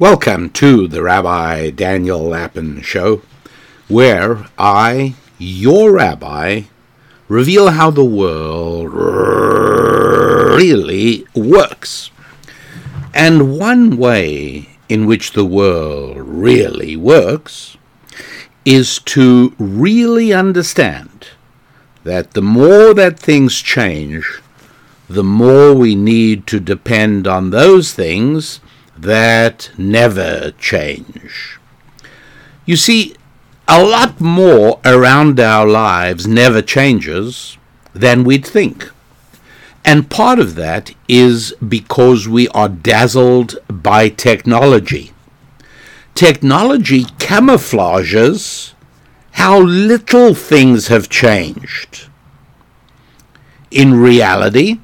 Welcome to the Rabbi Daniel Lapin Show, where I, your rabbi, reveal how the world really works. And one way in which the world really works is to really understand that the more that things change, the more we need to depend on those things that never change. You see, a lot more around our lives never changes than we'd think. And part of that is because we are dazzled by technology. Technology camouflages how little things have changed. In reality,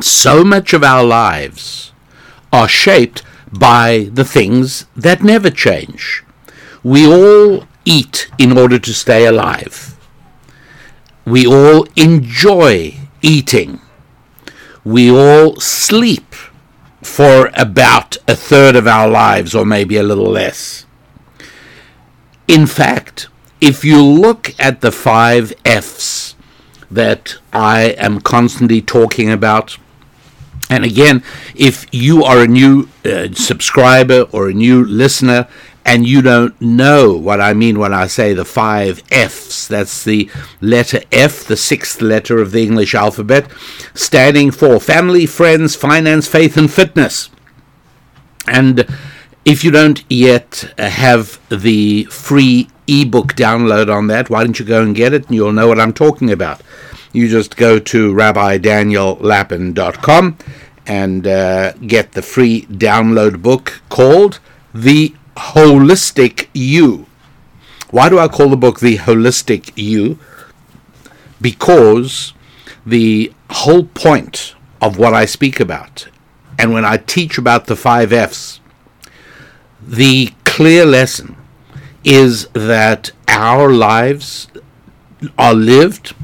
so much of our lives are shaped by the things that never change. We all eat in order to stay alive. We all enjoy eating. We all sleep for about a third of our lives, or maybe a little less. In fact, if you look at the five F's that I am constantly talking about, and again, if you are a new uh, subscriber or a new listener and you don't know what I mean when I say the five F's, that's the letter F, the sixth letter of the English alphabet, standing for family, friends, finance, faith, and fitness. And if you don't yet have the free ebook download on that, why don't you go and get it and you'll know what I'm talking about you just go to rabbidaniellapin.com and uh, get the free download book called The Holistic You. Why do I call the book The Holistic You? Because the whole point of what I speak about, and when I teach about the five F's, the clear lesson is that our lives are lived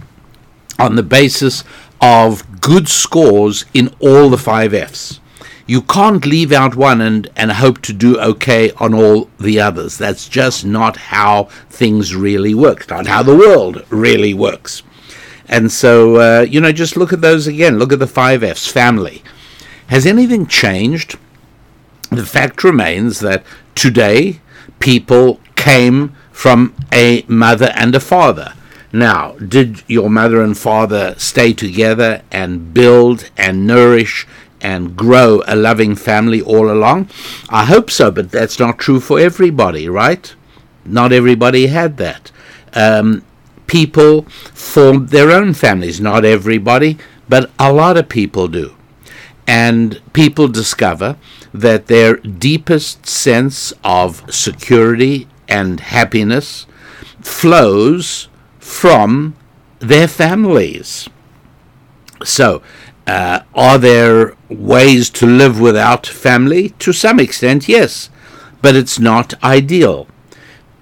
on the basis of good scores in all the five F's. You can't leave out one and, and hope to do okay on all the others. That's just not how things really work, not how the world really works. And so, uh, you know, just look at those again. Look at the five F's family. Has anything changed? The fact remains that today people came from a mother and a father. Now, did your mother and father stay together and build and nourish and grow a loving family all along? I hope so, but that's not true for everybody, right? Not everybody had that. Um, people formed their own families, not everybody, but a lot of people do. And people discover that their deepest sense of security and happiness flows from their families. So, uh, are there ways to live without family? To some extent, yes, but it's not ideal.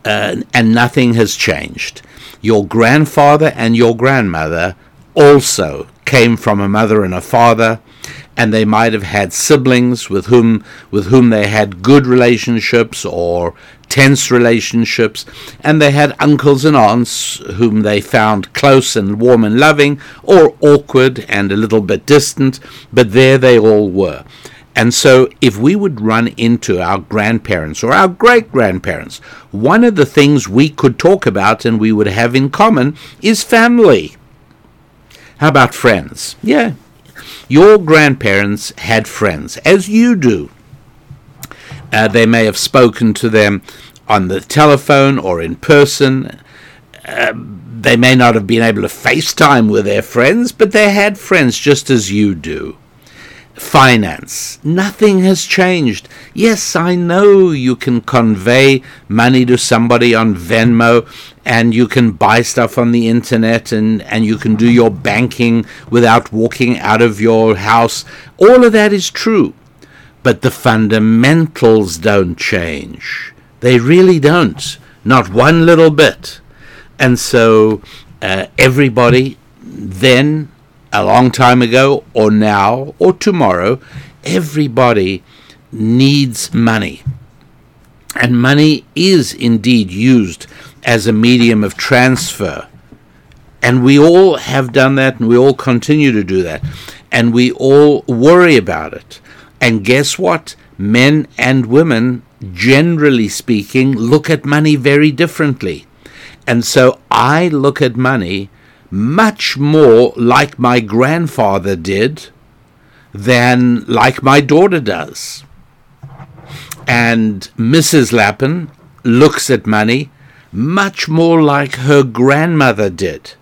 Uh, and nothing has changed. Your grandfather and your grandmother also came from a mother and a father and they might have had siblings with whom with whom they had good relationships or tense relationships and they had uncles and aunts whom they found close and warm and loving or awkward and a little bit distant but there they all were and so, if we would run into our grandparents or our great grandparents, one of the things we could talk about and we would have in common is family. How about friends? Yeah, your grandparents had friends, as you do. Uh, they may have spoken to them on the telephone or in person. Uh, they may not have been able to FaceTime with their friends, but they had friends just as you do finance. Nothing has changed. Yes, I know you can convey money to somebody on Venmo and you can buy stuff on the internet and, and you can do your banking without walking out of your house. All of that is true. But the fundamentals don't change. They really don't. Not one little bit. And so uh, everybody then a long time ago or now or tomorrow, everybody needs money. And money is indeed used as a medium of transfer. And we all have done that and we all continue to do that. And we all worry about it. And guess what? Men and women, generally speaking, look at money very differently. And so I look at money much more like my grandfather did than like my daughter does. And Mrs. Lapin looks at money much more like her grandmother did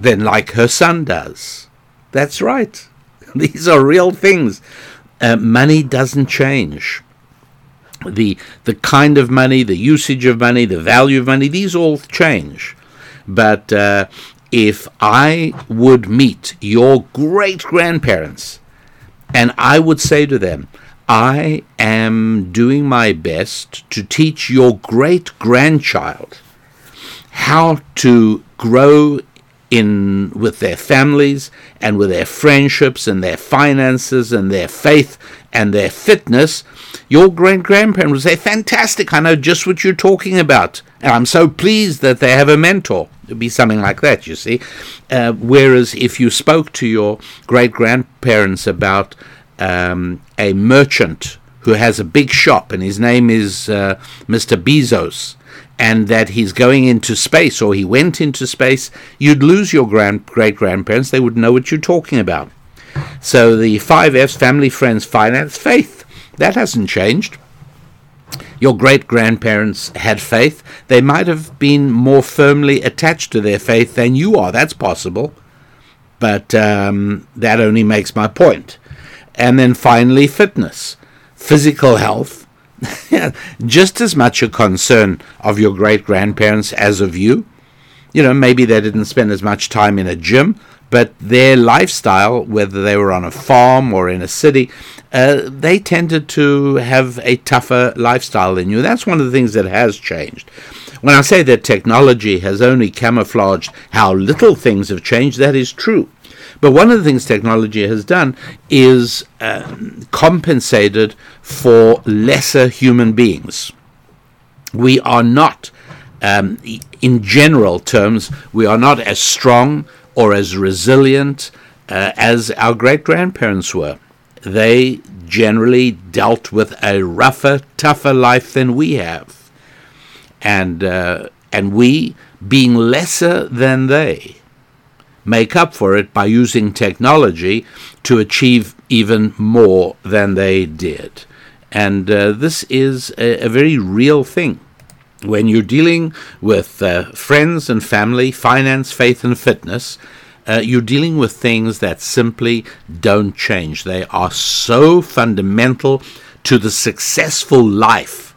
than like her son does. That's right. These are real things. Uh, money doesn't change. The, the kind of money, the usage of money, the value of money, these all change. But uh, if I would meet your great grandparents and I would say to them, I am doing my best to teach your great grandchild how to grow in with their families and with their friendships and their finances and their faith and their fitness, your great grandparent would say, Fantastic, I know just what you're talking about. And I'm so pleased that they have a mentor. Be something like that, you see. Uh, whereas if you spoke to your great grandparents about um, a merchant who has a big shop, and his name is uh, Mr. Bezos, and that he's going into space or he went into space, you'd lose your grand great grandparents. They would know what you're talking about. So the five F's family, friends, finance, faith that hasn't changed. Your great grandparents had faith. They might have been more firmly attached to their faith than you are. That's possible. But um, that only makes my point. And then finally, fitness, physical health, just as much a concern of your great grandparents as of you. You know, maybe they didn't spend as much time in a gym, but their lifestyle, whether they were on a farm or in a city, uh, they tended to have a tougher lifestyle than you. That's one of the things that has changed. When I say that technology has only camouflaged how little things have changed, that is true. But one of the things technology has done is uh, compensated for lesser human beings. We are not, um, in general terms, we are not as strong or as resilient uh, as our great grandparents were. They generally dealt with a rougher, tougher life than we have. And, uh, and we, being lesser than they, make up for it by using technology to achieve even more than they did. And uh, this is a, a, very real thing. When you're dealing with uh, friends and family, finance, faith, and fitness, uh, you're dealing with things that simply don't change. They are so fundamental to the successful life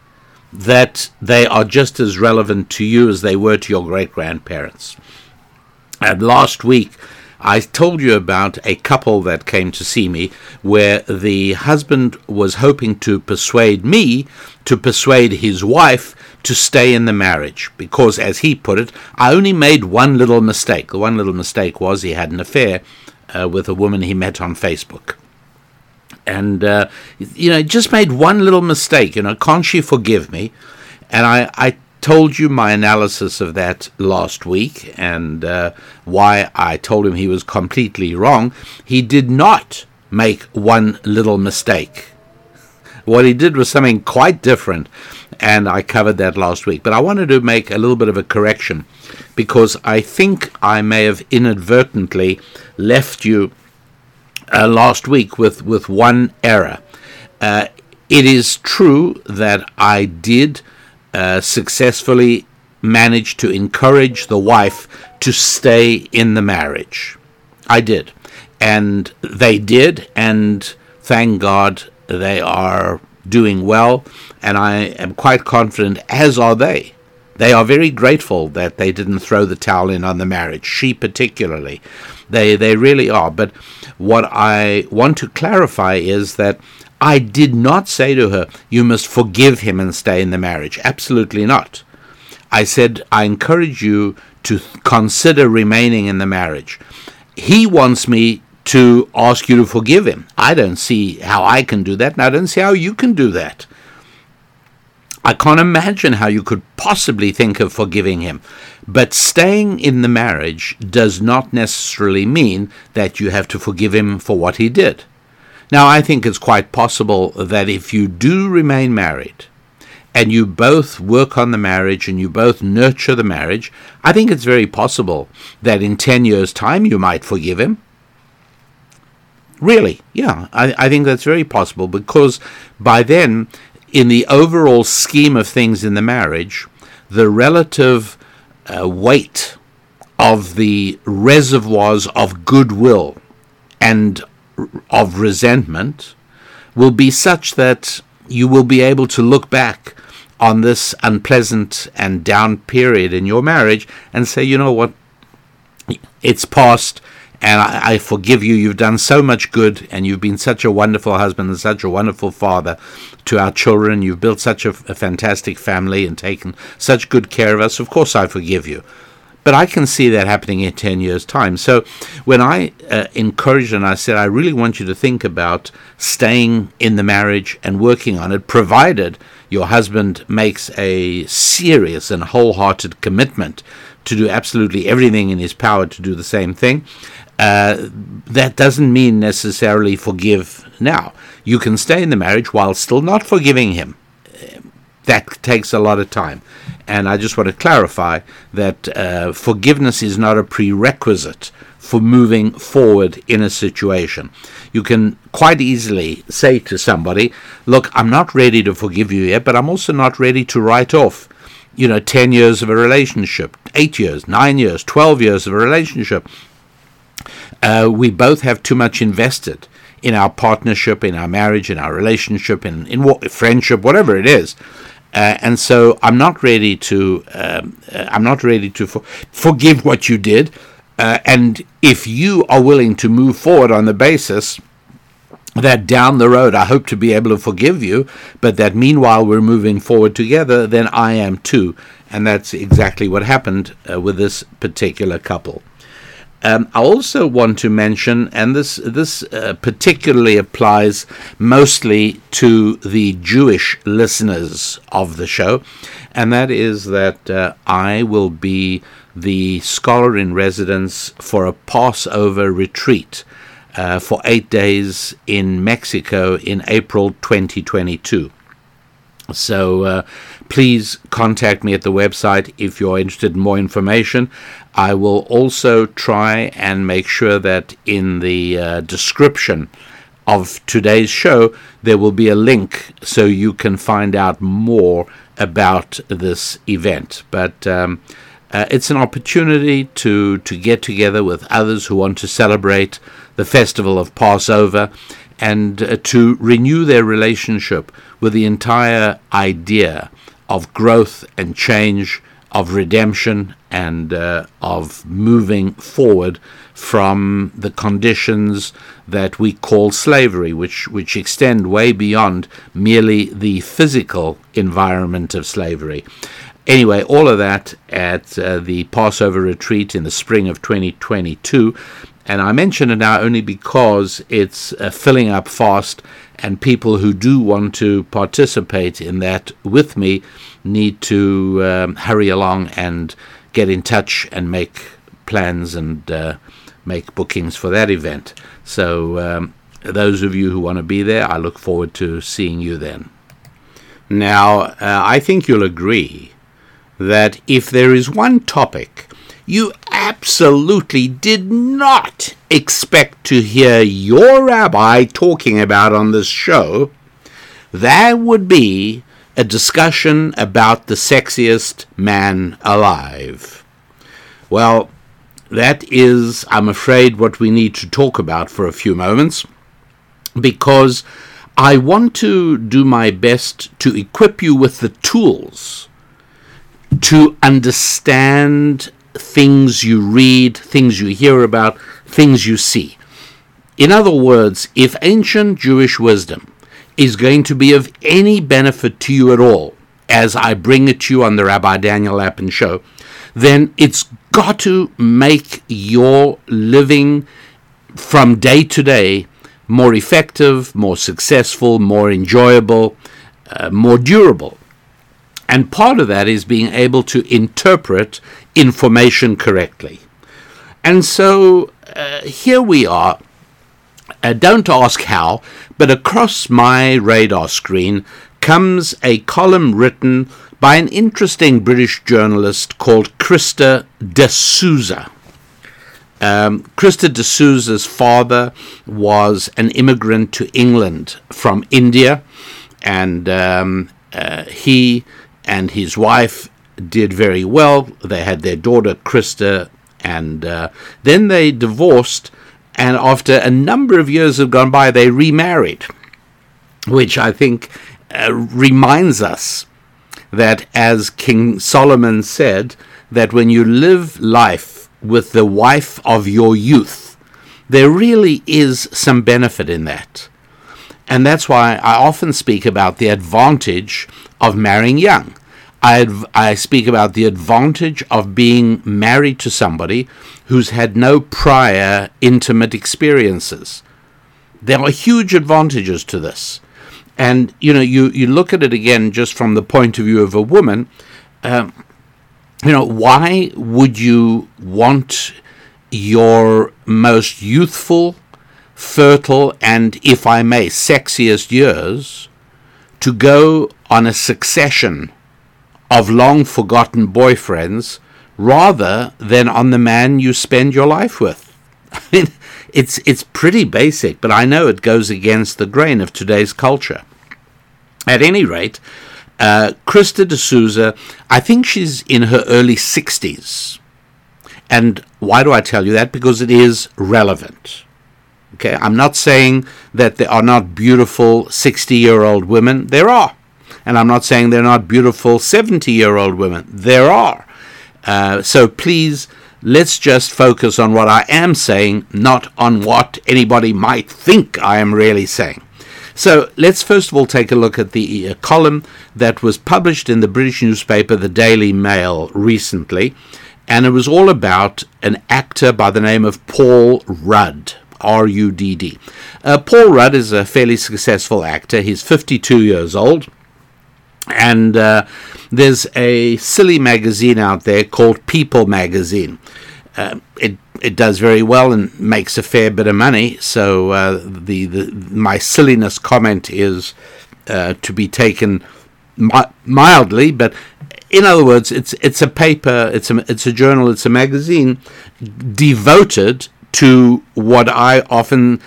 that they are just as relevant to you as they were to your great grandparents. And last week, I told you about a couple that came to see me where the husband was hoping to persuade me to persuade his wife to stay in the marriage because, as he put it, I only made one little mistake. The one little mistake was he had an affair uh, with a woman he met on Facebook. And, uh, you know, just made one little mistake. You know, can't she forgive me? And I, I told you my analysis of that last week and uh, why I told him he was completely wrong. He did not make one little mistake. What he did was something quite different, and I covered that last week. But I wanted to make a little bit of a correction because I think I may have inadvertently left you uh, last week with, with one error. Uh, it is true that I did uh, successfully manage to encourage the wife to stay in the marriage. I did. And they did, and thank God they are doing well, and I am quite confident, as are they. They are very grateful that they didn't throw the towel in on the marriage, she particularly. They, they really are. But what I want to clarify is that I did not say to her, You must forgive him and stay in the marriage. Absolutely not. I said, I encourage you to consider remaining in the marriage. He wants me to ask you to forgive him. I don't see how I can do that, and I don't see how you can do that. I can't imagine how you could possibly think of forgiving him. But staying in the marriage does not necessarily mean that you have to forgive him for what he did. Now, I think it's quite possible that if you do remain married, and you both work on the marriage and you both nurture the marriage, I think it's very possible that in 10 years' time you might forgive him. Really, yeah, I, I think that's very possible because by then, in the overall scheme of things in the marriage, the relative uh, weight of the reservoirs of goodwill and of resentment will be such that you will be able to look back on this unpleasant and down period in your marriage and say, you know what, it's past and I, I, forgive you. You've done so much good and you've been such a wonderful husband and such a wonderful father to our children. You've built such a, a fantastic family and taken such good care of us. Of course, I forgive you. But I can see that happening in 10 years' time. So when I uh, encouraged and I said, I really want you to think about staying in the marriage and working on it, provided your husband makes a serious and wholehearted commitment to do absolutely everything in his power to do the same thing, that doesn't mean necessarily forgive now. You can stay in the marriage while still not forgiving him. That takes a lot of time. And I just want to clarify that uh, forgiveness is not a prerequisite for moving forward in a situation. You can quite easily say to somebody, Look, I'm not ready to forgive you yet, but I'm also not ready to write off, you know, 10 years of a relationship, 8 years, 9 years, 12 years of a relationship. Uh, we both have too much invested in our partnership, in our marriage, in our relationship, in, in what, friendship, whatever it is. Uh, and so I'm not ready to um, uh, I'm not ready to for- forgive what you did. Uh, and if you are willing to move forward on the basis that down the road I hope to be able to forgive you, but that meanwhile we're moving forward together, then I am too. And that's exactly what happened uh, with this particular couple. Um, I also want to mention, and this this uh, particularly applies mostly to the Jewish listeners of the show, and that is that uh, I will be the scholar in residence for a Passover retreat uh, for eight days in Mexico in April 2022. So uh, please contact me at the website if you're interested in more information. I will also try and make sure that in the uh, description of today's show there will be a link so you can find out more about this event. But um, uh, it's an opportunity to, to get together with others who want to celebrate the festival of Passover and uh, to renew their relationship with the entire idea of growth and change, of redemption and uh, of moving forward from the conditions that we call slavery, which, which extend way beyond merely the physical environment of slavery. Anyway, all of that at uh, the Passover retreat in the spring of 2022. And I mention it now only because it's uh, filling up fast, and people who do want to participate in that with me need to um, hurry along and get in touch and make plans and uh, make bookings for that event. So, um, those of you who want to be there, I look forward to seeing you then. Now, uh, I think you'll agree that if there is one topic you absolutely did not expect to hear your rabbi talking about on this show, that would be a discussion about the sexiest man alive. Well, that is, I'm afraid, what we need to talk about for a few moments, because I want to do my best to equip you with the tools to understand things you read, things you hear about, things you see. In other words, if ancient Jewish wisdom is going to be of any benefit to you at all, as I bring it to you on the Rabbi Daniel Lapin show, then it's got to make your living from day to day more effective, more successful, more enjoyable, uh, more durable. And part of that is being able to interpret information correctly. And so uh, here we are. Uh, don't ask how, but across my radar screen comes a column written by an interesting British journalist called Christa D'Souza. Um, Christa D'Souza's father was an immigrant to England from India, and um, uh, he and his wife did very well. They had their daughter Christa, and uh, then they divorced. And after a number of years have gone by, they remarried, which I think uh, reminds us that, as King Solomon said, that when you live life with the wife of your youth, there really is some benefit in that. And that's why I often speak about the advantage of marrying young. I, I speak about the advantage of being married to somebody who's had no prior intimate experiences. There are huge advantages to this. And you know, you, you look at it again just from the point of view of a woman. Um, you know, why would you want your most youthful, fertile, and, if I may, sexiest years to go on a succession of long forgotten boyfriends rather than on the man you spend your life with? I mean, it's it's pretty basic, but I know it goes against the grain of today's culture. At any rate, uh, Christa D'Souza, I think she's in her early 60s. And why do I tell you that? Because it is relevant. Okay, I'm not saying that there are not beautiful 60 year old women. There are. And I'm not saying they're not beautiful 70 year old women. There are. Uh, so please Let's just focus on what I am saying, not on what anybody might think I am really saying. So let's first of all take a look at the uh, column that was published in the British newspaper, the Daily Mail, recently. And it was all about an actor by the name of Paul Rudd. R U D D. Uh, Paul Rudd is a fairly successful actor. He's 52 years old. And uh, there's a silly magazine out there called People Magazine. Uh, it it does very well and makes a fair bit of money. So uh, the, the my silliness comment is uh, to be taken mi- mildly, but in other words, it's it's a paper, it's a it's a journal, it's a magazine devoted to what I often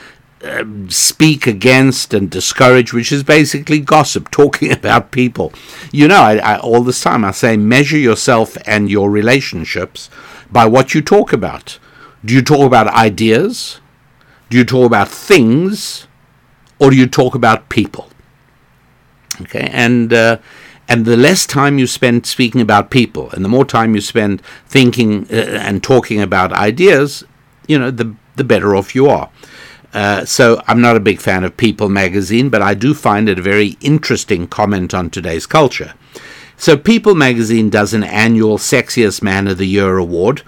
um, speak against and discourage, which is basically gossip, talking about people. You know, I, I, all this time I say measure yourself and your relationships by what you talk about. Do you talk about ideas? Do you talk about things? Or do you talk about people? Okay, and uh, and the less time you spend speaking about people, and the more time you spend thinking uh, and talking about ideas, you know, the the better off you are. Uh, so I'm not a big fan of People magazine, but I do find it a very interesting comment on today's culture. So People magazine does an annual Sexiest Man of the Year award,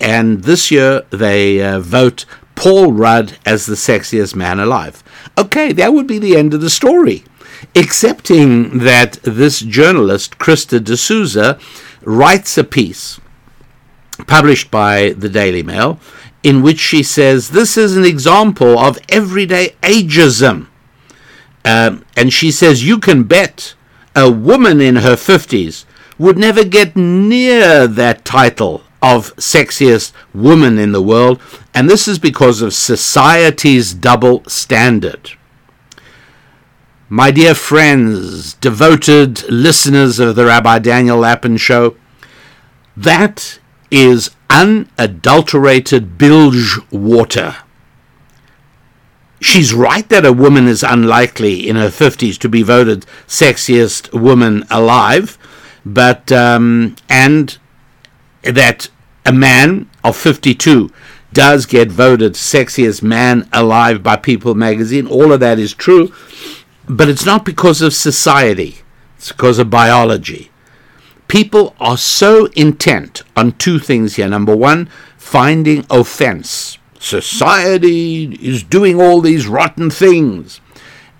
and this year they uh, vote Paul Rudd as the sexiest man alive. Okay, that would be the end of the story, excepting that this journalist, Christa D'Souza, writes a piece published by the Daily Mail in which she says this is an example of everyday ageism. Um, and she says you can bet a woman in her 50s would never get near that title of sexiest woman in the world, and this is because of society's double standard. My dear friends, devoted listeners of the Rabbi Daniel Lapin Show, that is unadulterated bilge water. She's right that a woman is unlikely in her 50s to be voted sexiest woman alive, but, um, and that a man of 52 does get voted sexiest man alive by People magazine. All of that is true, but it's not because of society, it's because of biology people are so intent on two things here. Number one, finding offense society is doing all these rotten things.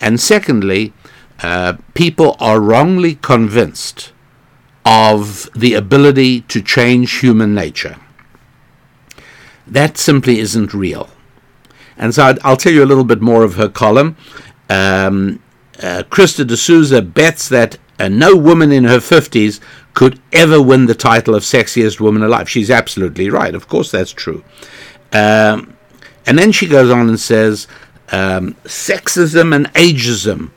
And secondly, uh, people are wrongly convinced of the ability to change human nature. That simply isn't real. And so I'll tell you a little bit more of her column. Um, uh, Christa D'Souza bets that uh, no woman in her 50s could ever win the title of sexiest woman alive. She's absolutely right. Of course, that's true. Um, and then she goes on and says um, sexism and ageism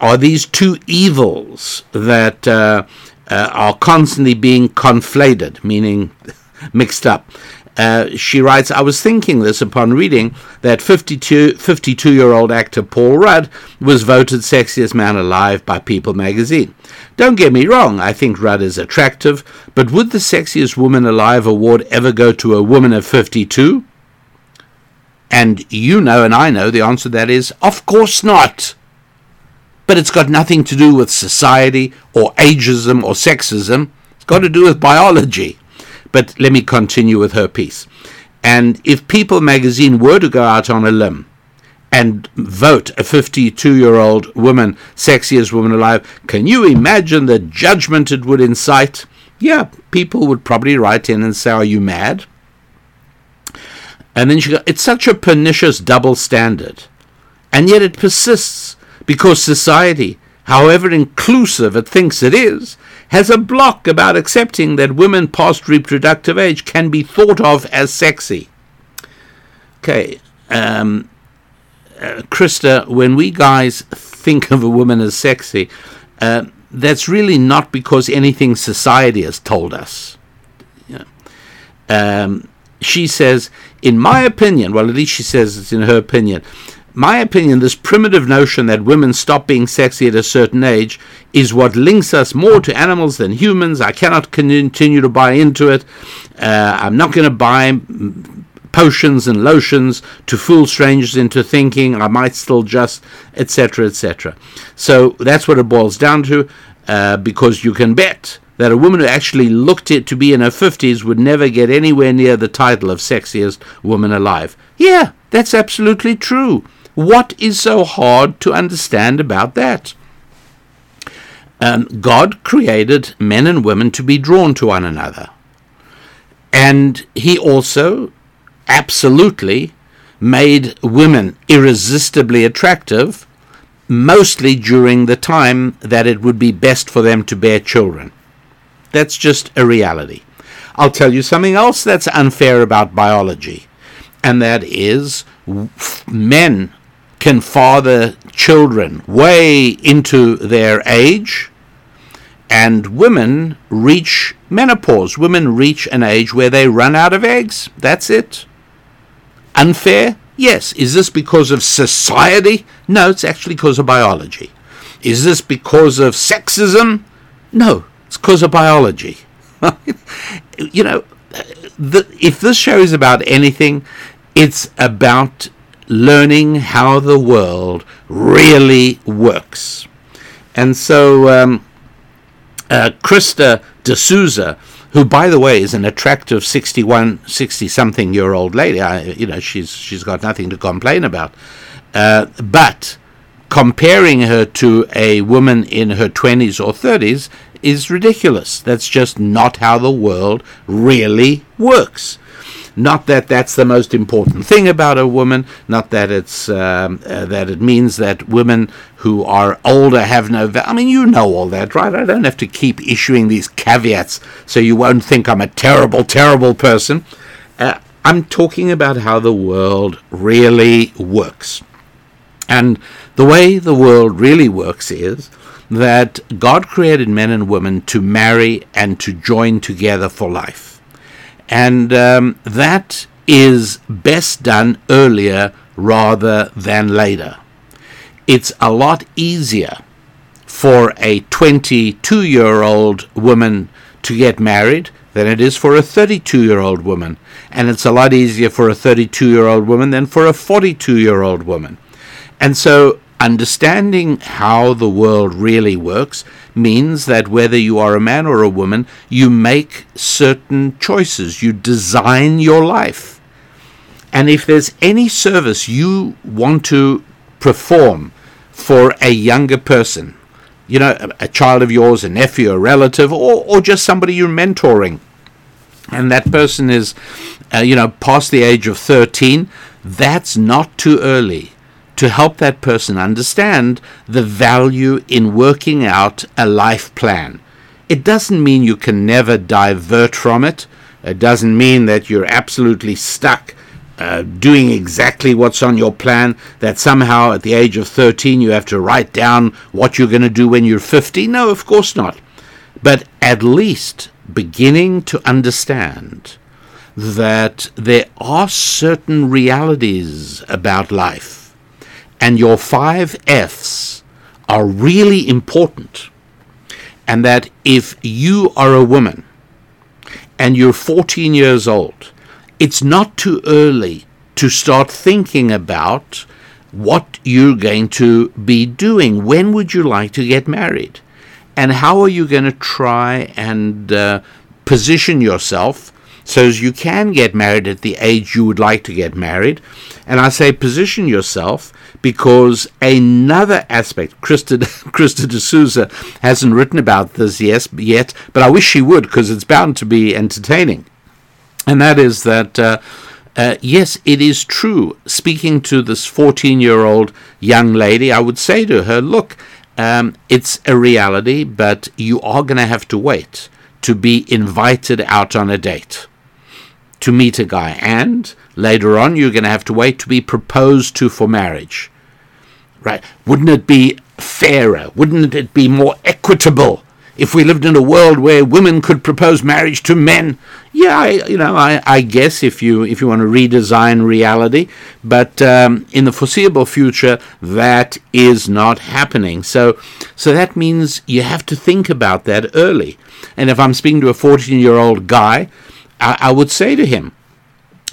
are these two evils that uh, uh, are constantly being conflated, meaning mixed up. Uh, she writes, I was thinking this upon reading that 52, 52 year old actor Paul Rudd was voted sexiest man alive by People magazine. Don't get me wrong, I think Rudd is attractive, but would the sexiest woman alive award ever go to a woman of 52? And you know, and I know, the answer to that is, of course not. But it's got nothing to do with society or ageism or sexism. It's got to do with biology. But let me continue with her piece. And if People magazine were to go out on a limb and vote a 52 year old woman sexiest woman alive, can you imagine the judgment it would incite? Yeah, people would probably write in and say, Are you mad? And then she goes, It's such a pernicious double standard. And yet it persists because society, however inclusive it thinks it is, has a block about accepting that women past reproductive age can be thought of as sexy. Okay, um, uh, Christa, when we guys think of a woman as sexy, uh, that's really not because anything society has told us. Know. um, she says, in my opinion, well, at least she says it's in her opinion, my opinion, this primitive notion that women stop being sexy at a certain age is what links us more to animals than humans. I cannot continue to buy into it. Uh, I'm not going to buy potions and lotions to fool strangers into thinking I might still just, etc., etc. So that's what it boils down to, uh, because you can bet that a woman who actually looked it to be in her 50s would never get anywhere near the title of sexiest woman alive. Yeah, that's absolutely true. What is so hard to understand about that? Um, God created men and women to be drawn to one another. And He also absolutely made women irresistibly attractive, mostly during the time that it would be best for them to bear children. That's just a reality. I'll tell you something else that's unfair about biology, and that is men can father children way into their age, and women reach menopause. Women reach an age where they run out of eggs. That's it. Unfair? Yes. Is this because of society? No, it's actually because of biology. Is this because of sexism? No, it's because of biology. you know, the, if this show is about anything, it's about learning how the world really works. And so, um, uh, Christa D'Souza, who, by the way, is an attractive 61, 60 something year old lady, I, you know, she's, she's got nothing to complain about. Uh, but comparing her to a woman in her 20s or 30s is ridiculous. That's just not how the world really works. Not that that's the most important thing about a woman. Not that it's um, uh, that it means that women who are older have no. Va- I mean, you know all that, right? I don't have to keep issuing these caveats so you won't think I'm a terrible, terrible person. Uh, I'm talking about how the world really works. And the way the world really works is that God created men and women to marry and to join together for life. And um, that is best done earlier rather than later. It's a lot easier for a 22 year old woman to get married than it is for a 32 year old woman. And it's a lot easier for a 32 year old woman than for a 42 year old woman. And so Understanding how the world really works means that whether you are a man or a woman, you make certain choices. You design your life. And if there's any service you want to perform for a younger person, you know, a, a child of yours, a nephew, a relative, or, or just somebody you're mentoring, and that person is, uh, you know, past the age of 13, that's not too early to help that person understand the value in working out a life plan. It doesn't mean you can never divert from it. It doesn't mean that you're absolutely stuck uh, doing exactly what's on your plan, that somehow at the age of 13 you have to write down what you're going to do when you're 50. No, of course not. But at least beginning to understand that there are certain realities about life, and your five F's are really important. And that if you are a woman and you're 14 years old, it's not too early to start thinking about what you're going to be doing. When would you like to get married? And how are you going to try and uh, position yourself so you can get married at the age you would like to get married? And I say position yourself because another aspect, Christa, Christa D'Souza hasn't written about this yes, yet, but I wish she would because it's bound to be entertaining. And that is that, uh, uh, yes, it is true. Speaking to this 14 year old young lady, I would say to her, look, um, it's a reality, but you are going to have to wait to be invited out on a date to meet a guy. And later on, you're going to have to wait to be proposed to for marriage. Right? Wouldn't it be fairer? Wouldn't it be more equitable if we lived in a world where women could propose marriage to men? Yeah, I, you know, I, I guess if you if you want to redesign reality, but um, in the foreseeable future, that is not happening. So, so that means you have to think about that early. And if I'm speaking to a 14 year old guy, I, I would say to him,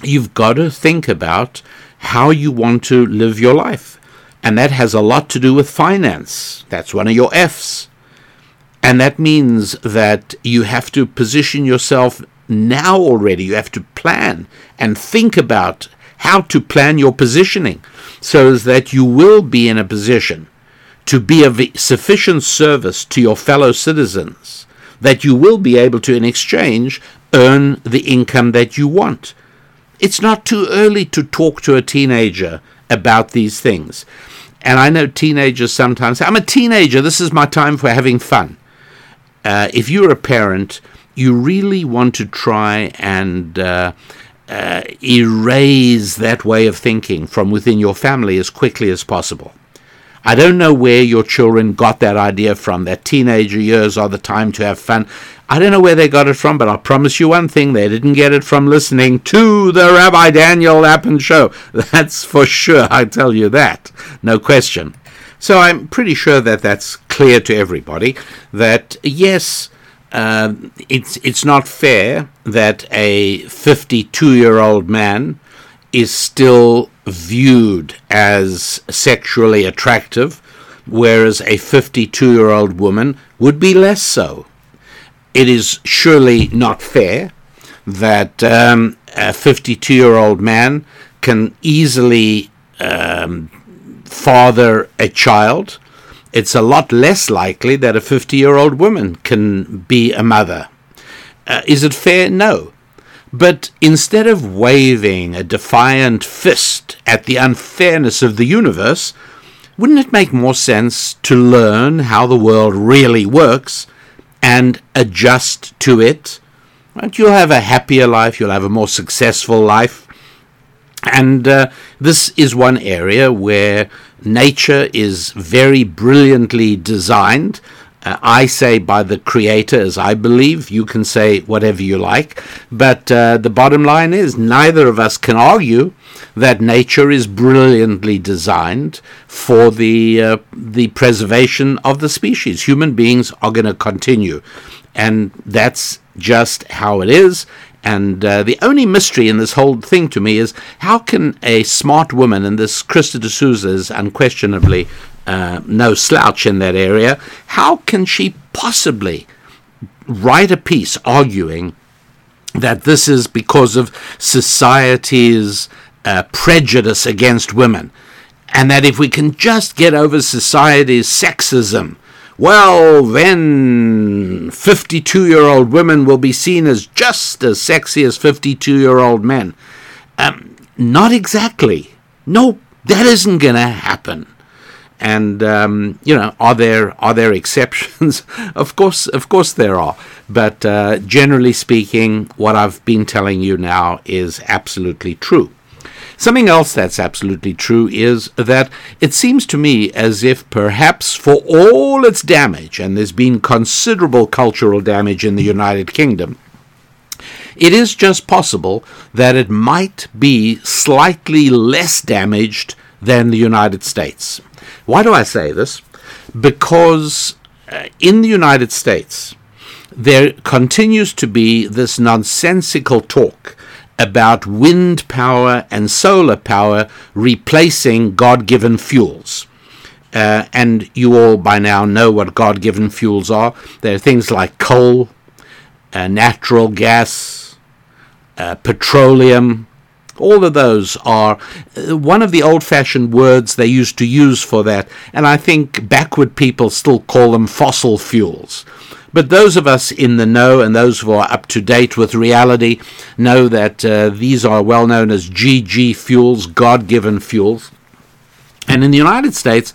you've got to think about how you want to live your life. And that has a lot to do with finance. That's one of your F's. And that means that you have to position yourself now already. You have to plan and think about how to plan your positioning so that you will be in a position to be of sufficient service to your fellow citizens that you will be able to, in exchange, earn the income that you want. It's not too early to talk to a teenager about these things. And I know teenagers sometimes I'm a teenager, this is my time for having fun. Uh, if you're a parent, you really want to try and uh, uh, erase that way of thinking from within your family as quickly as possible. I don't know where your children got that idea from, that teenager years are the time to have fun. I don't know where they got it from, but I promise you one thing they didn't get it from listening to the Rabbi Daniel Lapin show. That's for sure, I tell you that. No question. So I'm pretty sure that that's clear to everybody that yes, uh, it's it's not fair that a 52 year old man is still viewed as sexually attractive, whereas a 52 year old woman would be less so. It is surely not fair that um, a 52 year old man can easily um, father a child it's a lot less likely that a 50 year old woman can be a mother. Uh, is it fair? No. But instead of waving a defiant fist at the unfairness of the universe, wouldn't it make more sense to learn how the world really works and adjust to it? Right? You'll have a happier life, you'll have a more successful life. And uh, this is one area where nature is very brilliantly designed. Uh, I say by the creator, as I believe. You can say whatever you like. But uh, the bottom line is neither of us can argue that nature is brilliantly designed for the, uh, the preservation of the species. Human beings are going to continue. And that's just how it is. And uh, the only mystery in this whole thing to me is how can a smart woman, and this Christa D'Souza is unquestionably uh, no slouch in that area, how can she possibly write a piece arguing that this is because of society's uh, prejudice against women, and that if we can just get over society's sexism, well, then 52 year old women will be seen as just as sexy as 52 year old men. Um, not exactly. No, that isn't going to happen. And um, you know, are there are there exceptions? of course, of course there are. But uh, generally speaking, what I've been telling you now is absolutely true. Something else that's absolutely true is that it seems to me as if perhaps for all its damage, and there's been considerable cultural damage in the United Kingdom, it is just possible that it might be slightly less damaged than the United States. Why do I say this? Because uh, in the United States, there continues to be this nonsensical talk about wind power and solar power replacing God given fuels. Uh, and you all by now know what God given fuels are. They're things like coal, uh, natural gas, uh, petroleum, all of those are uh, one of the old fashioned words they used to use for that, and I think backward people still call them fossil fuels. But those of us in the know and those who are up to date with reality know that uh, these are well known as GG fuels, God given fuels. And in the United States,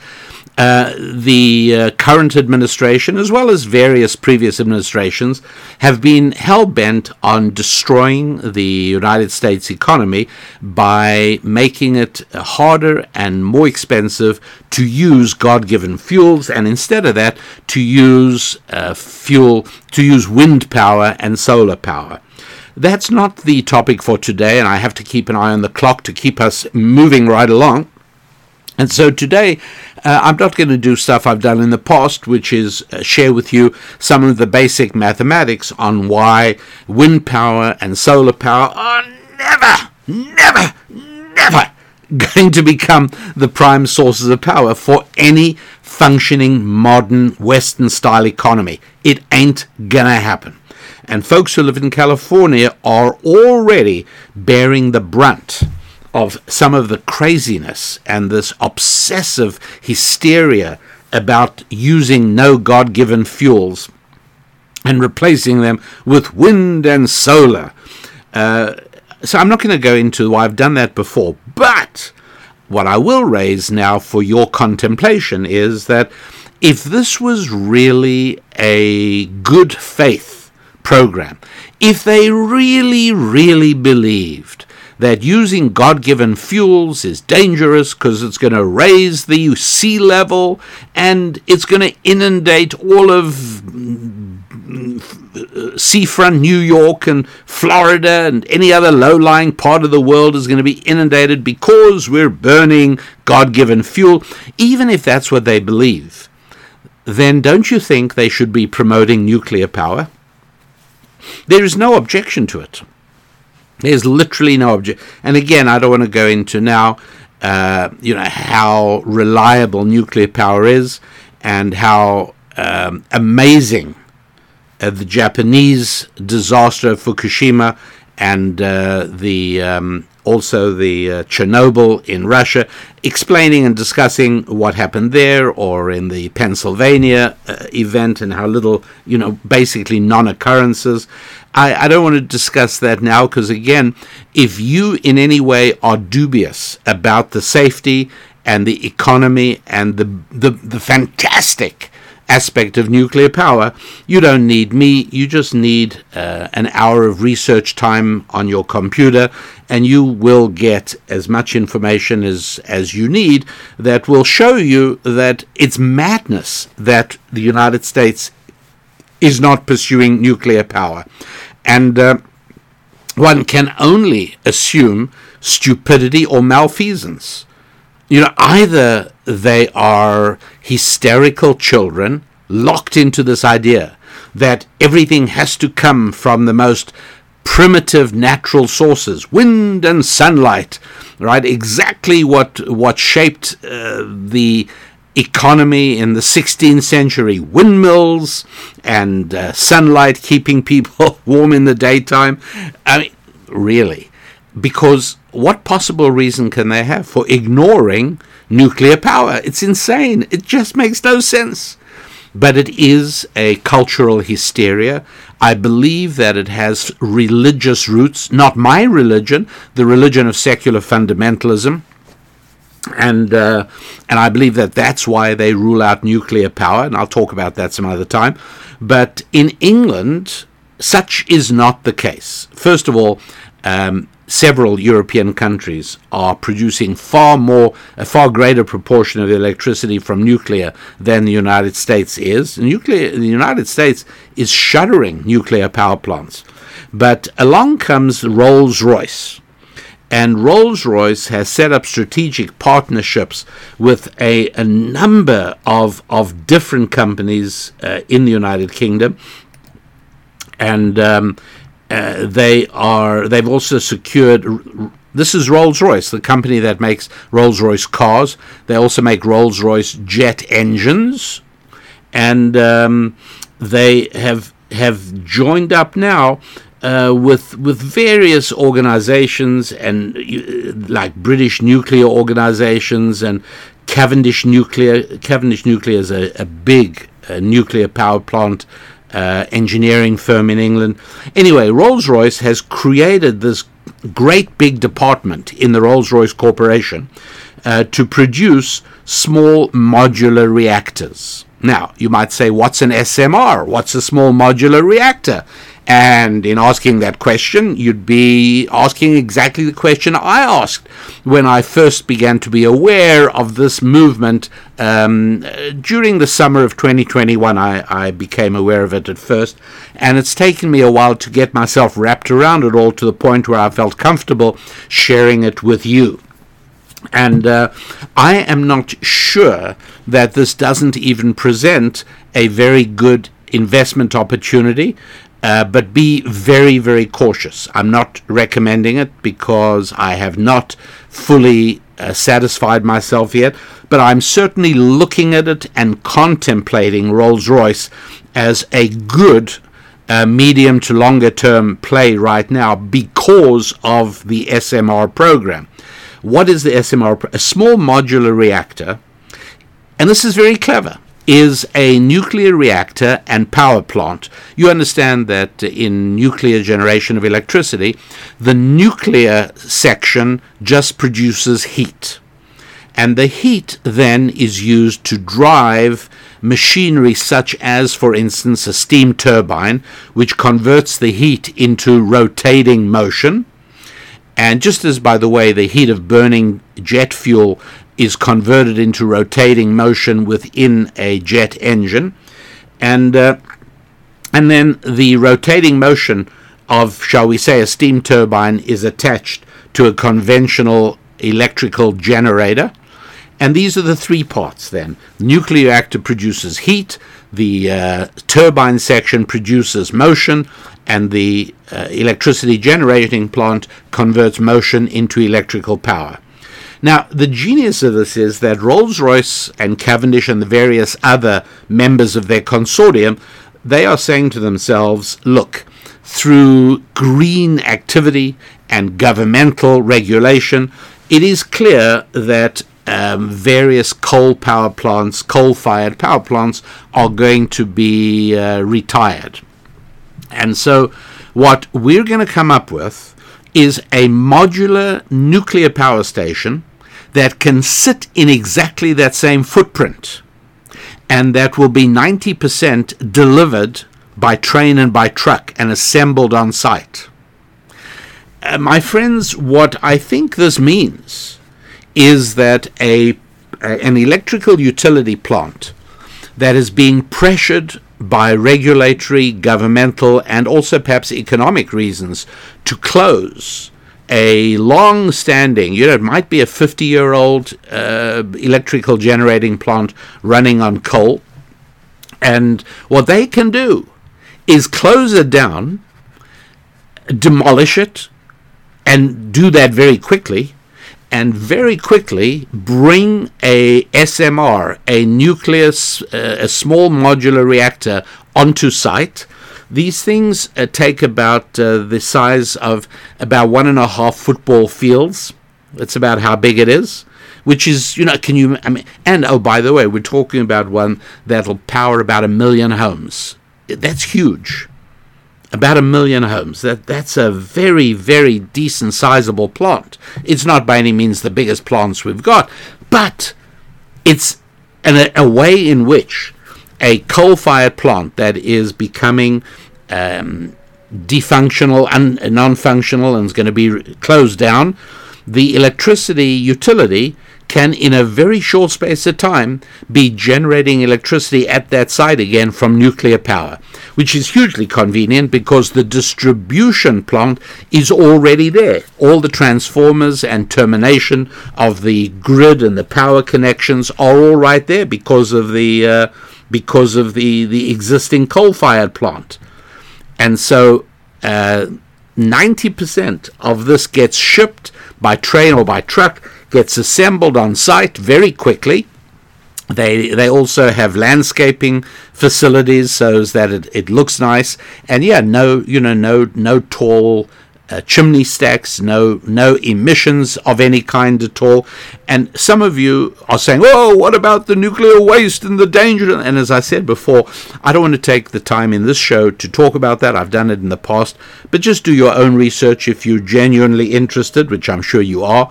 uh, the uh, current administration, as well as various previous administrations, have been hell bent on destroying the United States economy by making it harder and more expensive to use God given fuels, and instead of that, to use uh, fuel, to use wind power and solar power. That's not the topic for today, and I have to keep an eye on the clock to keep us moving right along. And so today, uh, I'm not going to do stuff I've done in the past, which is uh, share with you some of the basic mathematics on why wind power and solar power are never, never, never going to become the prime sources of power for any functioning modern Western style economy. It ain't gonna happen. And folks who live in California are already bearing the brunt of some of the craziness and this obsessive hysteria about using no God given fuels and replacing them with wind and solar. Uh, so I'm not going to go into why I've done that before, but what I will raise now for your contemplation is that if this was really a good faith program, if they really, really believed that using God given fuels is dangerous because it's going to raise the sea level and it's going to inundate all of mm, seafront New York and Florida and any other low lying part of the world is going to be inundated because we're burning God given fuel, even if that's what they believe, then don't you think they should be promoting nuclear power? There is no objection to it. There's literally no object. And again, I don't want to go into now, uh, you know, how reliable nuclear power is and how um, amazing uh, the Japanese disaster of Fukushima and uh, the um, also the uh, Chernobyl in Russia, explaining and discussing what happened there, or in the Pennsylvania uh, event and how little, you know, basically non-occurrences. I, I don't want to discuss that now because, again, if you in any way are dubious about the safety and the economy and the, the, the fantastic aspect of nuclear power, you don't need me. You just need uh, an hour of research time on your computer, and you will get as much information as, as you need that will show you that it's madness that the United States is not pursuing nuclear power. And uh, one can only assume stupidity or malfeasance. You know, either they are hysterical children locked into this idea that everything has to come from the most primitive natural sources wind and sunlight right exactly what what shaped uh, the economy in the 16th century windmills and uh, sunlight keeping people warm in the daytime. I mean, really. because what possible reason can they have for ignoring nuclear power? It's insane. It just makes no sense. But it is a cultural hysteria. I believe that it has religious roots, not my religion, the religion of secular fundamentalism. And uh, and I believe that that's why they rule out nuclear power, and I'll talk about that some other time. But in England, such is not the case. First of all, um, several European countries are producing far more, a far greater proportion of electricity from nuclear than the United States is. Nuclear, the United States is shuttering nuclear power plants. But along comes Rolls Royce. And Rolls Royce has set up strategic partnerships with a, a number of, of different companies uh, in the United Kingdom. And um, uh, they are they've also secured this is Rolls-Royce, the company that makes Rolls-Royce cars. They also make Rolls-Royce jet engines, and um, they have have joined up now uh, with with various organizations and like British nuclear organizations and Cavendish Nuclear. Cavendish Nuclear is a, a big uh, nuclear power plant uh, engineering firm in England. Anyway, Rolls Royce has created this great big department in the Rolls Royce Corporation uh, to produce small modular reactors. Now, you might say, what's an SMR? What's a small modular reactor? And in asking that question, you'd be asking exactly the question I asked when I first began to be aware of this movement um, during the summer of 2021. I, I became aware of it at first, and it's taken me a while to get myself wrapped around it all to the point where I felt comfortable sharing it with you. And uh, I am not sure that this doesn't even present a very good investment opportunity. Uh, but be very, very cautious. I'm not recommending it because I have not fully uh, satisfied myself yet, but I'm certainly looking at it and contemplating Rolls Royce as a good uh, medium to longer term play right now because of the SMR program. What is the SMR? Pro- a small modular reactor, and this is very clever is a nuclear reactor and power plant. You understand that in nuclear generation of electricity, the nuclear section just produces heat. And the heat then is used to drive machinery such as, for instance, a steam turbine, which converts the heat into rotating motion. And just as, by the way, the heat of burning jet fuel is converted into rotating motion within a jet engine, and uh, and then the rotating motion of, shall we say, a steam turbine is attached to a conventional electrical generator. And these are the three parts then. Nuclear reactor produces heat, the uh, turbine section produces motion, and the uh, electricity generating plant converts motion into electrical power. Now, the genius of this is that Rolls Royce and Cavendish and the various other members of their consortium, they are saying to themselves, look, through green activity and governmental regulation, it is clear that um, various coal power plants, coal fired power plants, are going to be uh, retired. And so, what we're going to come up with is a modular nuclear power station that can sit in exactly that same footprint and that will be 90% delivered by train and by truck and assembled on site. Uh, my friends, what I think this means is that a, a, an electrical utility plant that is being pressured by regulatory, governmental, and also perhaps economic reasons to close a long standing, you know, it might be a 50 year old uh, electrical generating plant running on coal. And what they can do is close it down, demolish it, and do that very quickly, and very quickly bring a SMR, a nucleus, uh, a small modular reactor, onto site. These things uh, take about uh, the size of about one and a half football fields. That's about how big it is. Which is, you know, can you? I mean, and oh, by the way, we're talking about one that'll power about a million homes. That's huge about a million homes. That that's a very very decent sizable plant. It's not by any means the biggest plants we've got, but it's an, a way in which a coal-fired plant that is becoming um, defunctional and non-functional and is going to be closed down, the electricity utility can, in a very short space of time, be generating electricity at that site again from nuclear power, which is hugely convenient because the distribution plant is already there. All the transformers and termination of the grid and the power connections are all right there because of the uh, because of the the existing coal-fired plant, and so. Uh, 90% of this gets shipped by train or by truck gets assembled on site very quickly. They they also have landscaping facilities so that it, it looks nice. And yeah, no you know no no tall uh, chimney stacks, no no emissions of any kind at all. And some of you are saying, "Oh, what about the nuclear waste and the danger?" And as I said before, I don't want to take the time in this show to talk about that. I've done it in the past, but just do your own research if you're genuinely interested, which I'm sure you are,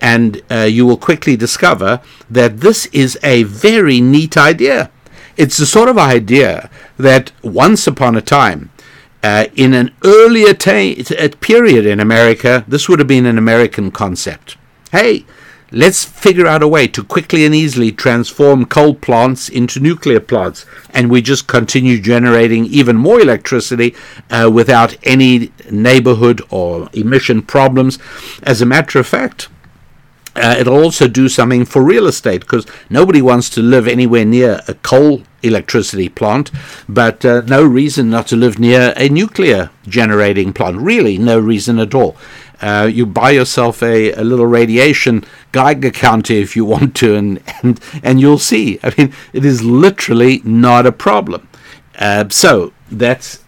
and uh, you will quickly discover that this is a very neat idea. It's the sort of idea that once upon a time, uh, in an earlier ta- period in America, this would have been an American concept. Hey, let's figure out a way to quickly and easily transform coal plants into nuclear plants, and we just continue generating even more electricity uh, without any neighborhood or emission problems. As a matter of fact, uh, it'll also do something for real estate because nobody wants to live anywhere near a coal electricity plant, but uh, no reason not to live near a nuclear generating plant. Really, no reason at all. Uh, you buy yourself a, a little radiation Geiger counter if you want to, and, and, and you'll see. I mean, it is literally not a problem. Uh, so that's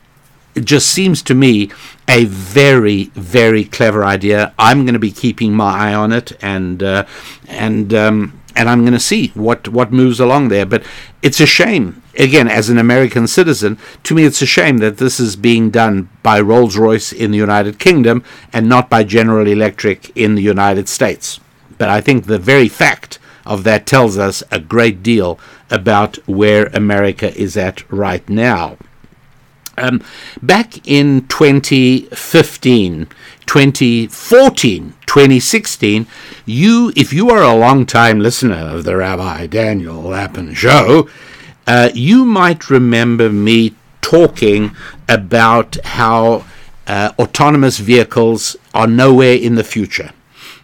it just seems to me a very very clever idea. I'm going to be keeping my eye on it and uh, and um, and I'm going to see what what moves along there. But it's a shame. Again, as an American citizen, to me it's a shame that this is being done by Rolls Royce in the United Kingdom and not by General Electric in the United States. But I think the very fact of that tells us a great deal about where America is at right now. Um, back in 2015, 2014, 2016, you, if you are a long-time listener of the Rabbi Daniel Lapin Show, uh, you might remember me talking about how uh, autonomous vehicles are nowhere in the future.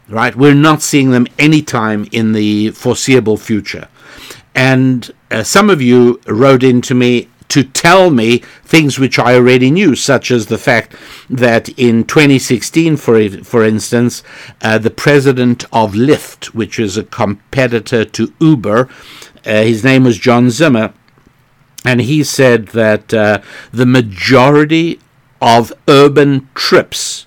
Right? We're not seeing them anytime in the foreseeable future. And uh, some of you wrote in to me to tell me things which I already knew, such as the fact that in 2016, for for instance, uh, the president of Lyft, which is a competitor to Uber, uh, his name was John Zimmer, and he said that uh, the majority of urban trips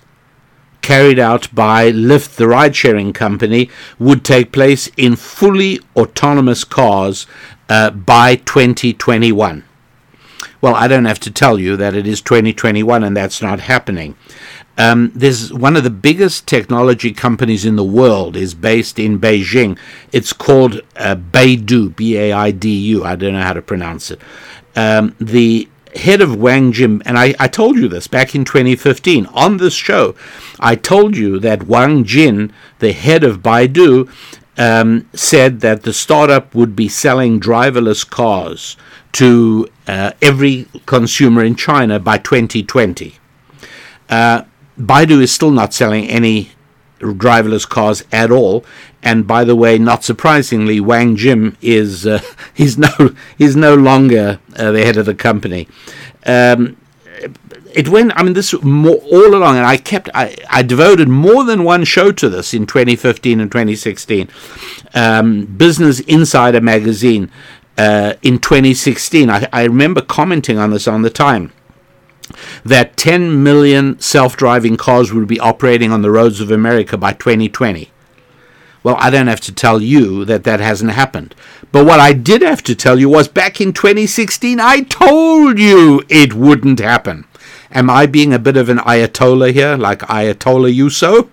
carried out by Lyft, the ride sharing company, would take place in fully autonomous cars uh, by 2021. Well, I don't have to tell you that it is 2021 and that's not happening. Um, there's one of the biggest technology companies in the world is based in Beijing. It's called uh, Baidu, B-A-I-D-U. I don't know how to pronounce it. Um, the head of Wang Jing, and I, I told you this back in 2015 on this show. I told you that Wang Jing, the head of Baidu, um, said that the startup would be selling driverless cars to uh, every consumer in China by 2020. Uh, Baidu is still not selling any driverless cars at all. And by the way, not surprisingly, Wang Jing is uh, he's no he's no longer uh, the head of the company. Um, it went. I mean, this more, all along, and I kept. I, I devoted more than one show to this in 2015 and 2016. Um, Business Insider magazine uh, in 2016. I, I remember commenting on this on the time that 10 million self-driving cars would be operating on the roads of America by 2020. Well, I don't have to tell you that that hasn't happened. But what I did have to tell you was back in 2016, I told you it wouldn't happen. Am I being a bit of an Ayatollah here, like Ayatollah Yuso?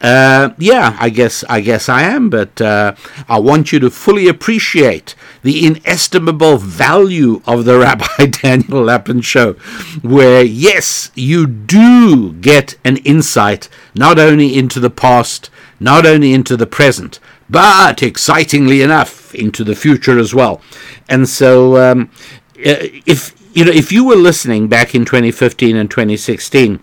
Uh, yeah, I guess I guess I am, but uh, I want you to fully appreciate the inestimable value of the Rabbi Daniel Lapin show, where yes, you do get an insight not only into the past, not only into the present, but excitingly enough into the future as well. And so, um, uh, if you know, if you were listening back in 2015 and 2016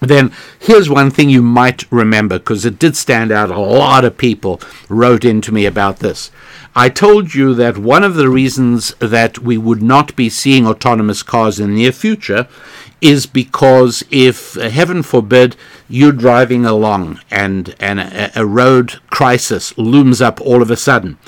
then here's one thing you might remember because it did stand out. A lot of people wrote in to me about this. I told you that one of the reasons that we would not be seeing autonomous cars in the near future is because if, uh, heaven forbid, you're driving along and, and a, a road crisis looms up all of a sudden,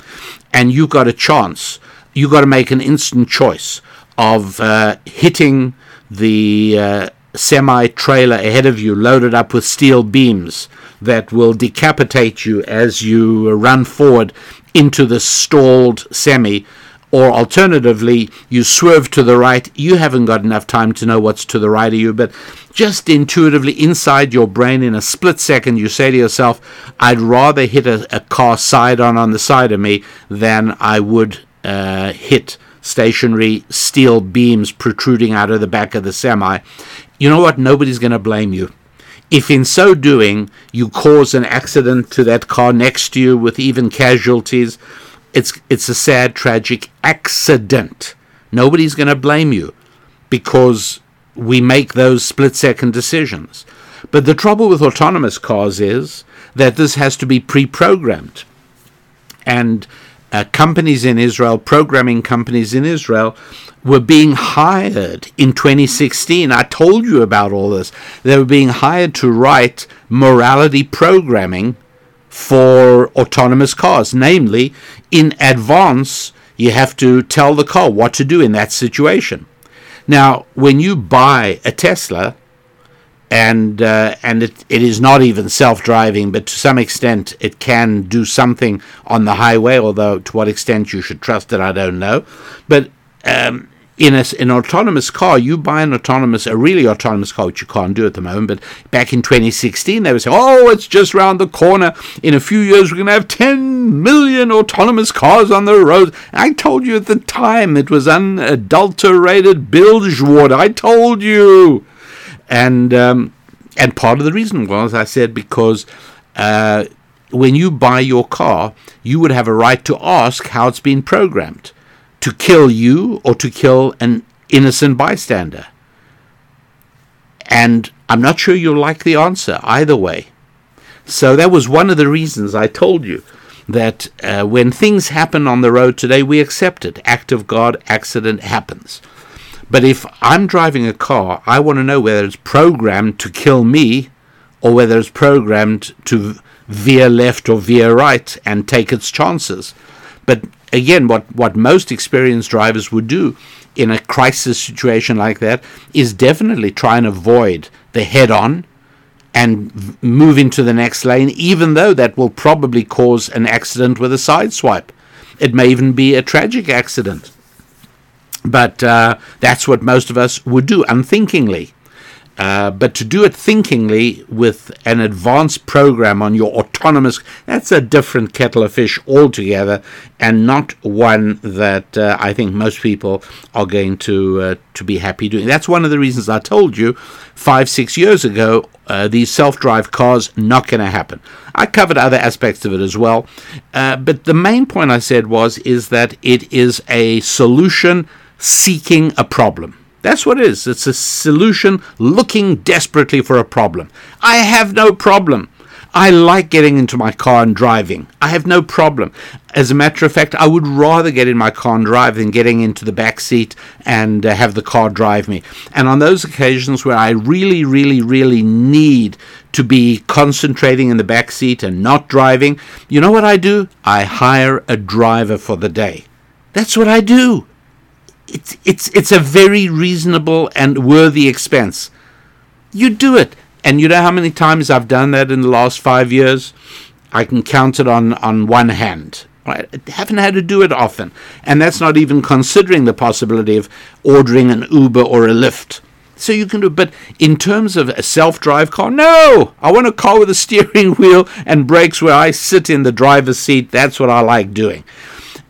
and you've got a chance, you've got to make an instant choice of uh, hitting the uh, semi trailer ahead of you loaded up with steel beams that will decapitate you as you run forward into the stalled semi. Or alternatively, you swerve to the right. You haven't got enough time to know what's to the right of you, but just intuitively inside your brain, in a split second, you say to yourself, I'd rather hit a, a car side on on the side of me than I would uh, hit stationary steel beams protruding out of the back of the semi you know what? Nobody's going to blame you. If in so doing you cause an accident to that car next to you with even casualties, it's it's a sad, tragic accident. Nobody's going to blame you because we make those split second decisions. But the trouble with autonomous cars is that this has to be pre programmed. And uh, companies in Israel, programming companies in Israel, were being hired in 2016. I told you about all this. They were being hired to write morality programming for autonomous cars. Namely, in advance, you have to tell the car what to do in that situation. Now, when you buy a Tesla, and uh, and it, it is not even self-driving, but to some extent it can do something on the highway. Although to what extent you should trust it, I don't know. But um, in a, an autonomous car, you buy an autonomous, a really autonomous car, which you can't do at the moment. But back in 2016, they would say, "Oh, it's just around the corner. In a few years, we're going to have 10 million autonomous cars on the road." I told you at the time it was unadulterated bilge water. I told you, and um, and part of the reason was I said because. Uh, when you buy your car, you would have a right to ask how it's been programmed to kill you or to kill an innocent bystander? And I'm not sure you'll like the answer either way. So that was one of the reasons I told you that uh, when things happen on the road today, we accept it. Act of God, accident happens. But if I'm driving a car, I want to know whether it's programmed to kill me or whether it's programmed to veer left or veer right and take its chances. But again, what, what most experienced drivers would do in a crisis situation like that is definitely try and avoid the head on and move into the next lane, even though that will probably cause an accident with a side swipe. It may even be a tragic accident. But uh, that's what most of us would do unthinkingly. Uh, but to do it thinkingly with an advanced program on your autonomous, that's a different kettle of fish altogether, and not one that uh, I think most people are going to uh, to be happy doing. That's one of the reasons I told you five six years ago uh, these self-drive cars not going to happen. I covered other aspects of it as well, uh, but the main point I said was is that it is a solution seeking a problem. That's what it is. It's a solution looking desperately for a problem. I have no problem. I like getting into my car and driving. I have no problem. As a matter of fact, I would rather get in my car and drive than getting into the back seat and uh, have the car drive me. And on those occasions where I really, really, really need to be concentrating in the back seat and not driving, you know what I do? I hire a driver for the day. That's what I do. It's, it's, it's a very reasonable and worthy expense. You do it. And you know how many times I've done that in the last five years? I can count it on, on one hand. I haven't had to do it often. And that's not even considering the possibility of ordering an Uber or a Lyft. So you can do but in terms of a self-drive car, no! I want a car with a steering wheel and brakes where I sit in the driver's seat. That's what I like doing.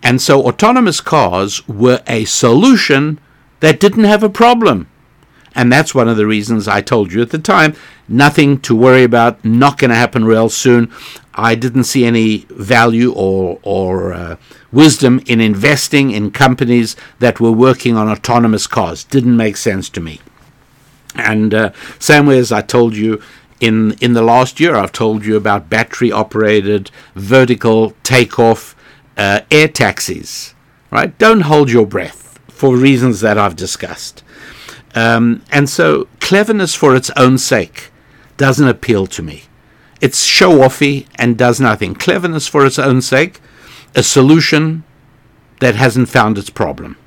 And so autonomous cars were a solution that didn't have a problem. And that's one of the reasons I told you at the time nothing to worry about, not going to happen real soon. I didn't see any value or, or uh, wisdom in investing in companies that were working on autonomous cars. Didn't make sense to me. And uh, same way as I told you in, in the last year, I've told you about battery operated vertical takeoff uh, air taxis. Right? Don't hold your breath for reasons that I've discussed. Um, and so cleverness for its own sake doesn't appeal to me. It's show offy and does nothing. Cleverness for its own sake, a solution that hasn't found its problem.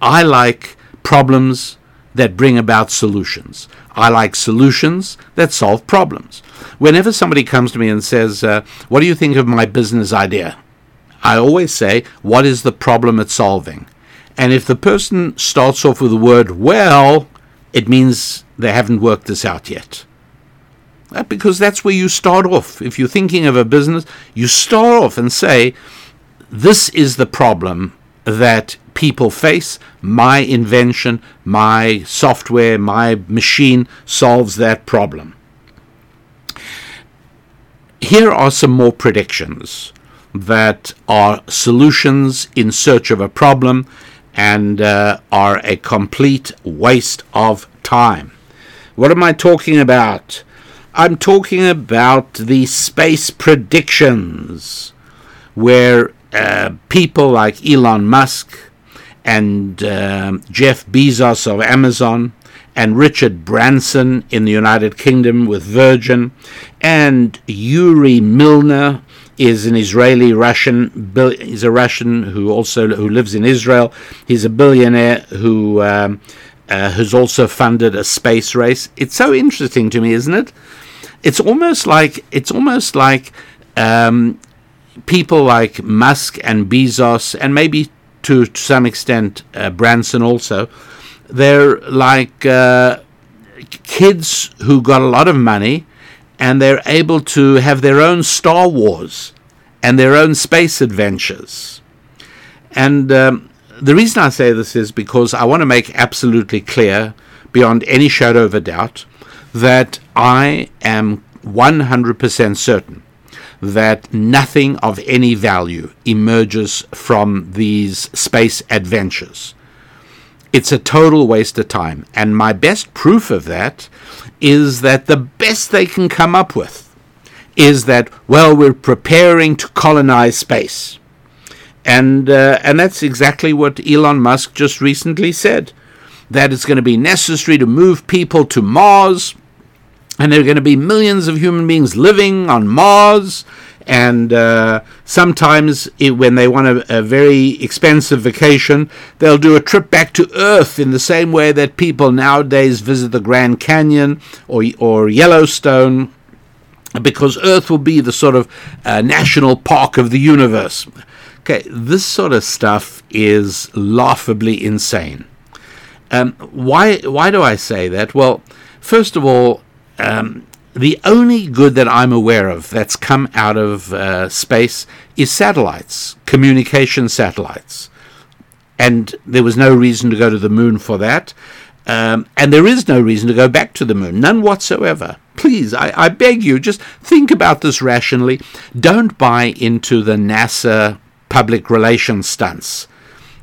I like problems that bring about solutions. I like solutions that solve problems. Whenever somebody comes to me and says, uh, What do you think of my business idea? I always say, What is the problem it's solving? And if the person starts off with the word well, it means they haven't worked this out yet. Uh, because that's where you start off. If you're thinking of a business, you start off and say, This is the problem that people face. My invention, my software, my machine solves that problem. Here are some more predictions that are solutions in search of a problem and uh, are a complete waste of time. What am I talking about? I'm talking about the space predictions, where uh, people like Elon Musk and uh, Jeff Bezos of Amazon and Richard Branson in the United Kingdom with Virgin and Yuri Milner is an Israeli Russian. He's a Russian who also who lives in Israel. He's a billionaire who um, uh, has also funded a space race. It's so interesting to me, isn't it? It's almost like it's almost like um, people like Musk and Bezos, and maybe to, to some extent uh, Branson also. They're like uh, kids who got a lot of money and they're able to have their own Star Wars and their own space adventures. And um, the reason I say this is because I want to make absolutely clear, beyond any shadow of a doubt, that I am 100% certain that nothing of any value emerges from these space adventures. It's a total waste of time. And my best proof of that is that the best they can come up with is that, well, we're preparing to colonize space. And, uh, and that's exactly what Elon Musk just recently said that it's going to be necessary to move people to Mars, and there are going to be millions of human beings living on Mars. And uh, sometimes, it, when they want a, a, very expensive vacation, they'll do a trip back to Earth in the same way that people nowadays visit the Grand Canyon or, or Yellowstone, because Earth will be the sort of uh, national park of the universe. Okay, this sort of stuff is laughably insane. Um, why, why do I say that? Well, first of all, um, the only good that I'm aware of that's come out of uh, space is satellites, communication satellites. And there was no reason to go to the moon for that. Um, and there is no reason to go back to the moon, none whatsoever. Please, I, I beg you, just think about this rationally. Don't buy into the NASA public relations stunts,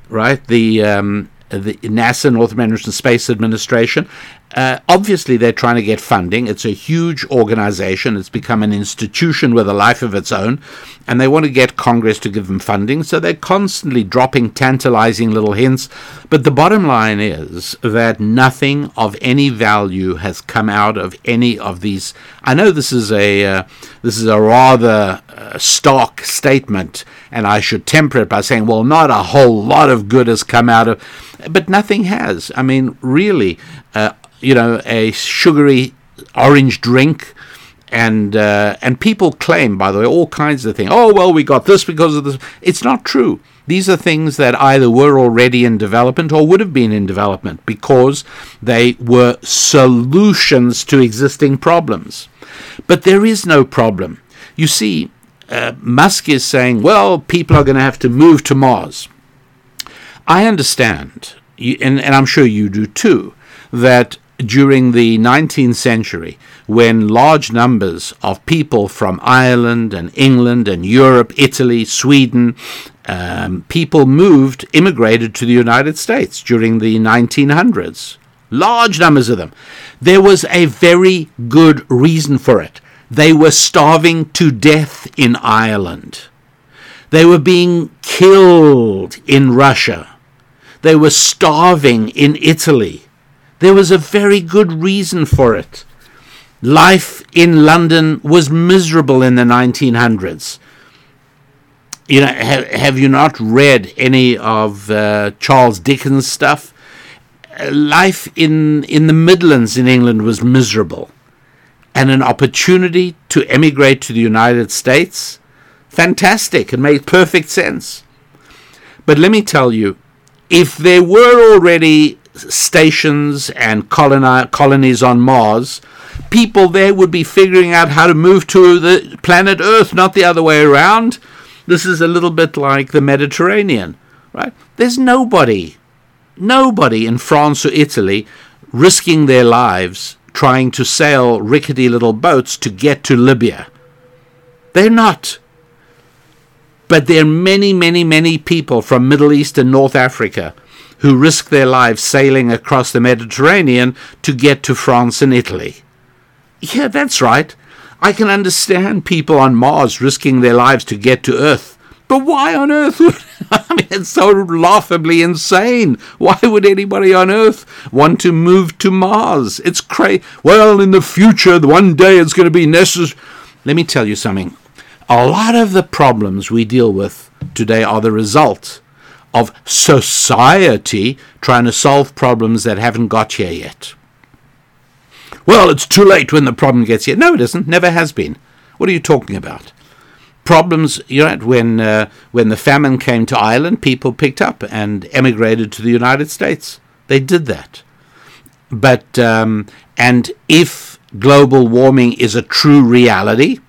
right? The um, the NASA, North American Space Administration. Uh, obviously, they're trying to get funding. It's a huge organization. It's become an institution with a life of its own, and they want to get Congress to give them funding. So they're constantly dropping tantalizing little hints. But the bottom line is that nothing of any value has come out of any of these. I know this is a uh, this is a rather uh, stark statement, and I should temper it by saying, well, not a whole lot of good has come out of, but nothing has. I mean, really. Uh, you know, a sugary orange drink. And uh, and people claim, by the way, all kinds of things. Oh well, we got this because of this. It's not true. These are things that either were already in development or would have been in development because they were solutions to existing problems. But there is no problem. You see, uh, Musk is saying, well, people are going to have to move to Mars. I understand, and, and I'm sure you do too, that during the 19th century, when large numbers of people from Ireland and England and Europe, Italy, Sweden, um, people moved, immigrated to the United States during the 1900s. Large numbers of them. There was a very good reason for it. They were starving to death in Ireland. They were being killed in Russia. They were starving in Italy. There was a very good reason for it. Life in London was miserable in the 1900s. You know, have, have you not read any of uh, Charles Dickens' stuff? Life in, in the Midlands in England was miserable. And an opportunity to emigrate to the United States? Fantastic. It made perfect sense. But let me tell you, if there were already stations and coloni- colonies on Mars, people there would be figuring out how to move to the planet Earth, not the other way around. This is a little bit like the Mediterranean, right? There's nobody, nobody in France or Italy risking their lives trying to sail rickety little boats to get to Libya. They're not. But there are many, many, many people from Middle East and North Africa who risk their lives sailing across the Mediterranean to get to France and Italy. Yeah, that's right. I can understand people on Mars risking their lives to get to Earth. But why on earth would I mean it's so laughably insane. Why would anybody on Earth want to move to Mars? It's crazy. Well, in the future, one day it's going to be necessary. Let me tell you something. A lot of the problems we deal with today are the result of society trying to solve problems that haven't got here yet. Well, it's too late when the problem gets here. No, it isn't. Never has been. What are you talking about? Problems, you know, when uh, when the famine came to Ireland, people picked up and emigrated to the United States. They did that. But um, and if global warming is a true reality,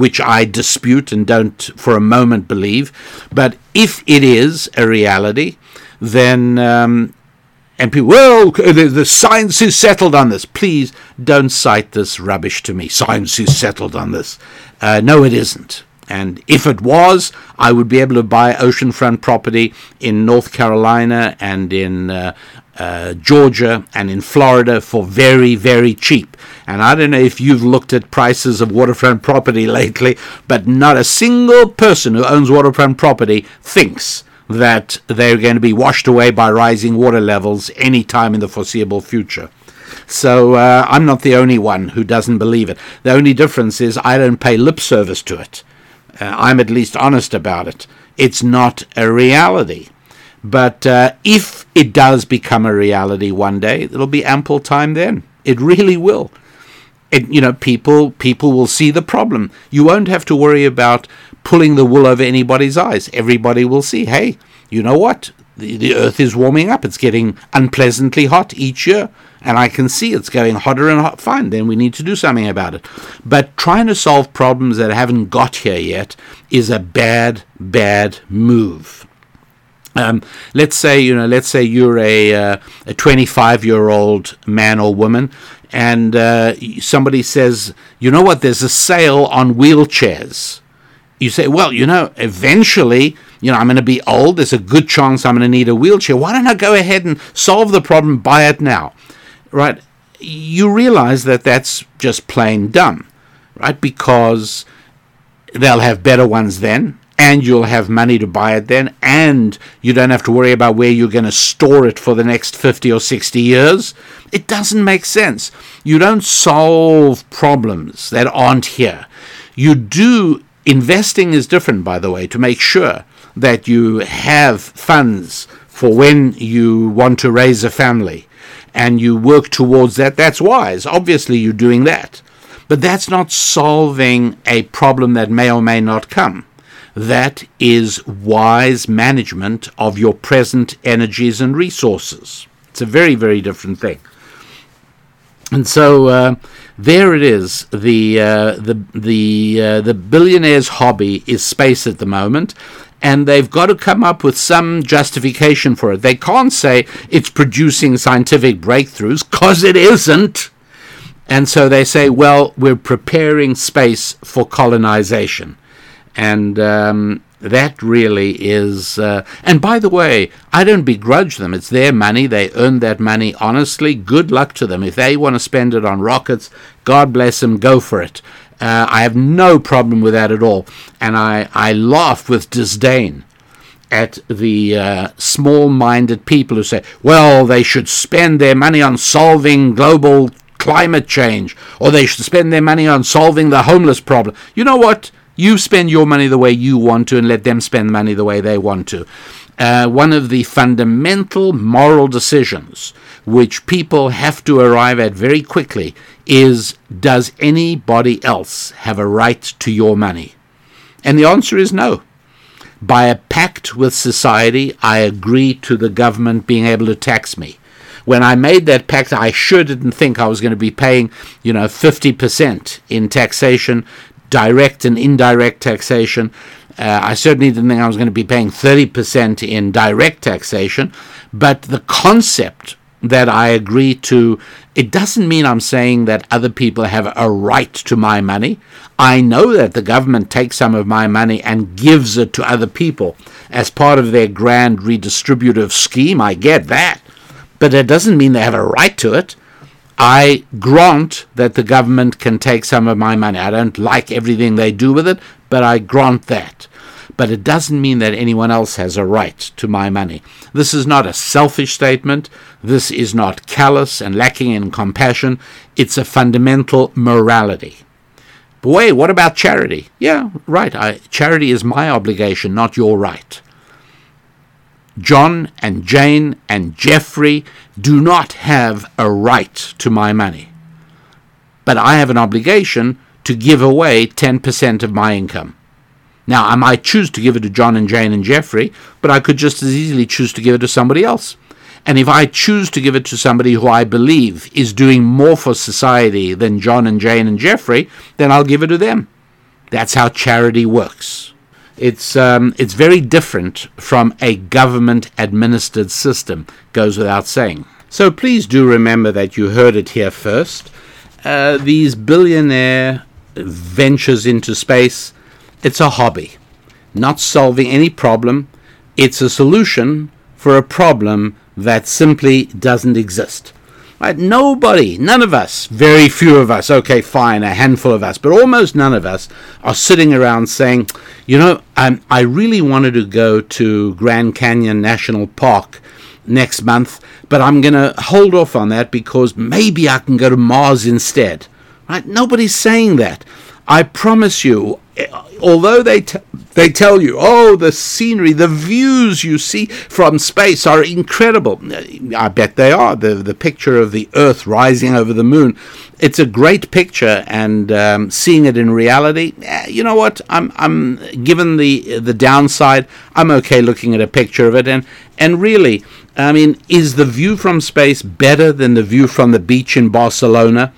which I dispute and don't for a moment believe. But if it is a reality, then um, and people, well, the, science is settled on this. Please don't cite this rubbish to me. Science is settled on this. Uh, no, it isn't. And if it was, I would be able to buy oceanfront property in North Carolina and in uh, uh, Georgia and in Florida for very, very cheap. And I don't know if you've looked at prices of waterfront property lately, but not a single person who owns waterfront property thinks that they're going to be washed away by rising water levels any time in the foreseeable future. So uh, I'm not the only one who doesn't believe it. The only difference is I don't pay lip service to it. Uh, I'm at least honest about it. It's not a reality. But uh, if it does become a reality one day, there'll be ample time then. It really will. It, you know, people people will see the problem. You won't have to worry about pulling the wool over anybody's eyes. Everybody will see, hey, you know what? The, the earth is warming up. It's getting unpleasantly hot each year and I can see it's going hotter and hot. Fine, then we need to do something about it. But trying to solve problems that haven't got here yet is a bad, bad move. Um, let's say you know, let's say you're a uh, a 25 year old man or woman, and uh, somebody says, you know what? There's a sale on wheelchairs. You say, well, you know, eventually you know, I'm going to be old. There's a good chance I'm going to need a wheelchair. Why don't I go ahead and solve the problem? Buy it now, right? You realize that that's just plain dumb, right? Because they'll have better ones then, and you'll have money to buy it then, and you don't have to worry about where you're going to store it for the next 50 or 60 years. It doesn't make sense. You don't solve problems that aren't here. You do, investing is different, by the way, to make sure that you have funds for when you want to raise a family and you work towards that. That's wise. Obviously, you're doing that. But that's not solving a problem that may or may not come. That is wise management of your present energies and resources. It's a very, very different thing. And so uh, there it is. The uh, the the uh, the billionaire's hobby is space at the moment, and they've got to come up with some justification for it. They can't say it's producing scientific breakthroughs because it isn't. And so they say, well, we're preparing space for colonization. And um, that really is. Uh, and by the way, I don't begrudge them. It's their money. They earned that money honestly. Good luck to them. If they want to spend it on rockets, God bless them, go for it. Uh, I have no problem with that at all. And I, I laugh with disdain at the uh, small minded people who say, well, they should spend their money on solving global climate change, or they should spend their money on solving the homeless problem. You know what? You spend your money the way you want to and let them spend money the way they want to. Uh, one of the fundamental moral decisions which people have to arrive at very quickly is Does anybody else have a right to your money? And the answer is no. By a pact with society, I agree to the government being able to tax me. When I made that pact, I sure didn't think I was going to be paying, you know, 50% in taxation, direct and indirect taxation. Uh, I certainly didn't think I was going to be paying 30% in direct taxation, but the concept that I agree to, it doesn't mean I'm saying that other people have a right to my money. I know that the government takes some of my money and gives it to other people as part of their grand redistributive scheme. I get that. But it doesn't mean they have a right to it. I grant that the government can take some of my money. I don't like everything they do with it, but I grant that but it doesn't mean that anyone else has a right to my money. This is not a selfish statement. This is not callous and lacking in compassion. It's a fundamental morality. But wait, what about charity? Yeah, right. I, charity is my obligation, not your right. John and Jane and Jeffrey do not have a right to my money. But I have an obligation to give away 10% of my income. Now, I might choose to give it to John and Jane and Jeffrey, but I could just as easily choose to give it to somebody else. And if I choose to give it to somebody who I believe is doing more for society than John and Jane and Jeffrey, then I'll give it to them. That's how charity works. It's, um, it's very different from a government administered system, goes without saying. So please do remember that you heard it here first. Uh, these billionaire ventures into space it's a hobby, not solving any problem. It's a solution for a problem that simply doesn't exist. Right? Nobody, none of us, very few of us, okay, fine, a handful of us, but almost none of us are sitting around saying, you know, um, I really wanted to go to Grand Canyon National Park next month, but I'm going to hold off on that because maybe I can go to Mars instead. Right? Nobody's saying that. I promise you, although they t- they tell you, oh, the scenery, the views you see from space are incredible. I bet they are. The the picture of the Earth rising over the moon, it's a great picture, and um, seeing it in reality, eh, you know what? I'm I'm given the the downside, I'm okay looking at a picture of it, and and really, I mean, is the view from space better than the view from the beach in Barcelona?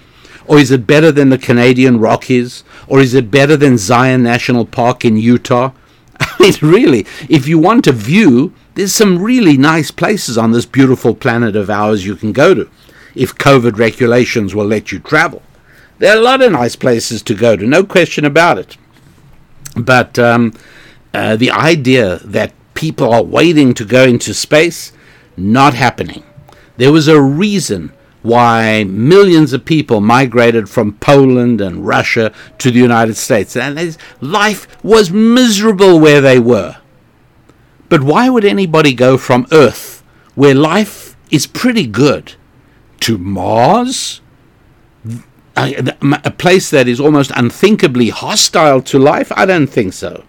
Or is it better than the Canadian Rockies? Or is it better than Zion National Park in Utah? I mean, really, if you want a view, there's some really nice places on this beautiful planet of ours you can go to, if COVID regulations will let you travel. There are a lot of nice places to go to, no question about it. But um, uh, the idea that people are waiting to go into space, not happening. There was a reason why millions of people migrated from Poland and Russia to the United States. And life was miserable where they were. But why would anybody go from Earth, where life is pretty good, to Mars? A, a place that is almost unthinkably hostile to life? I don't think so.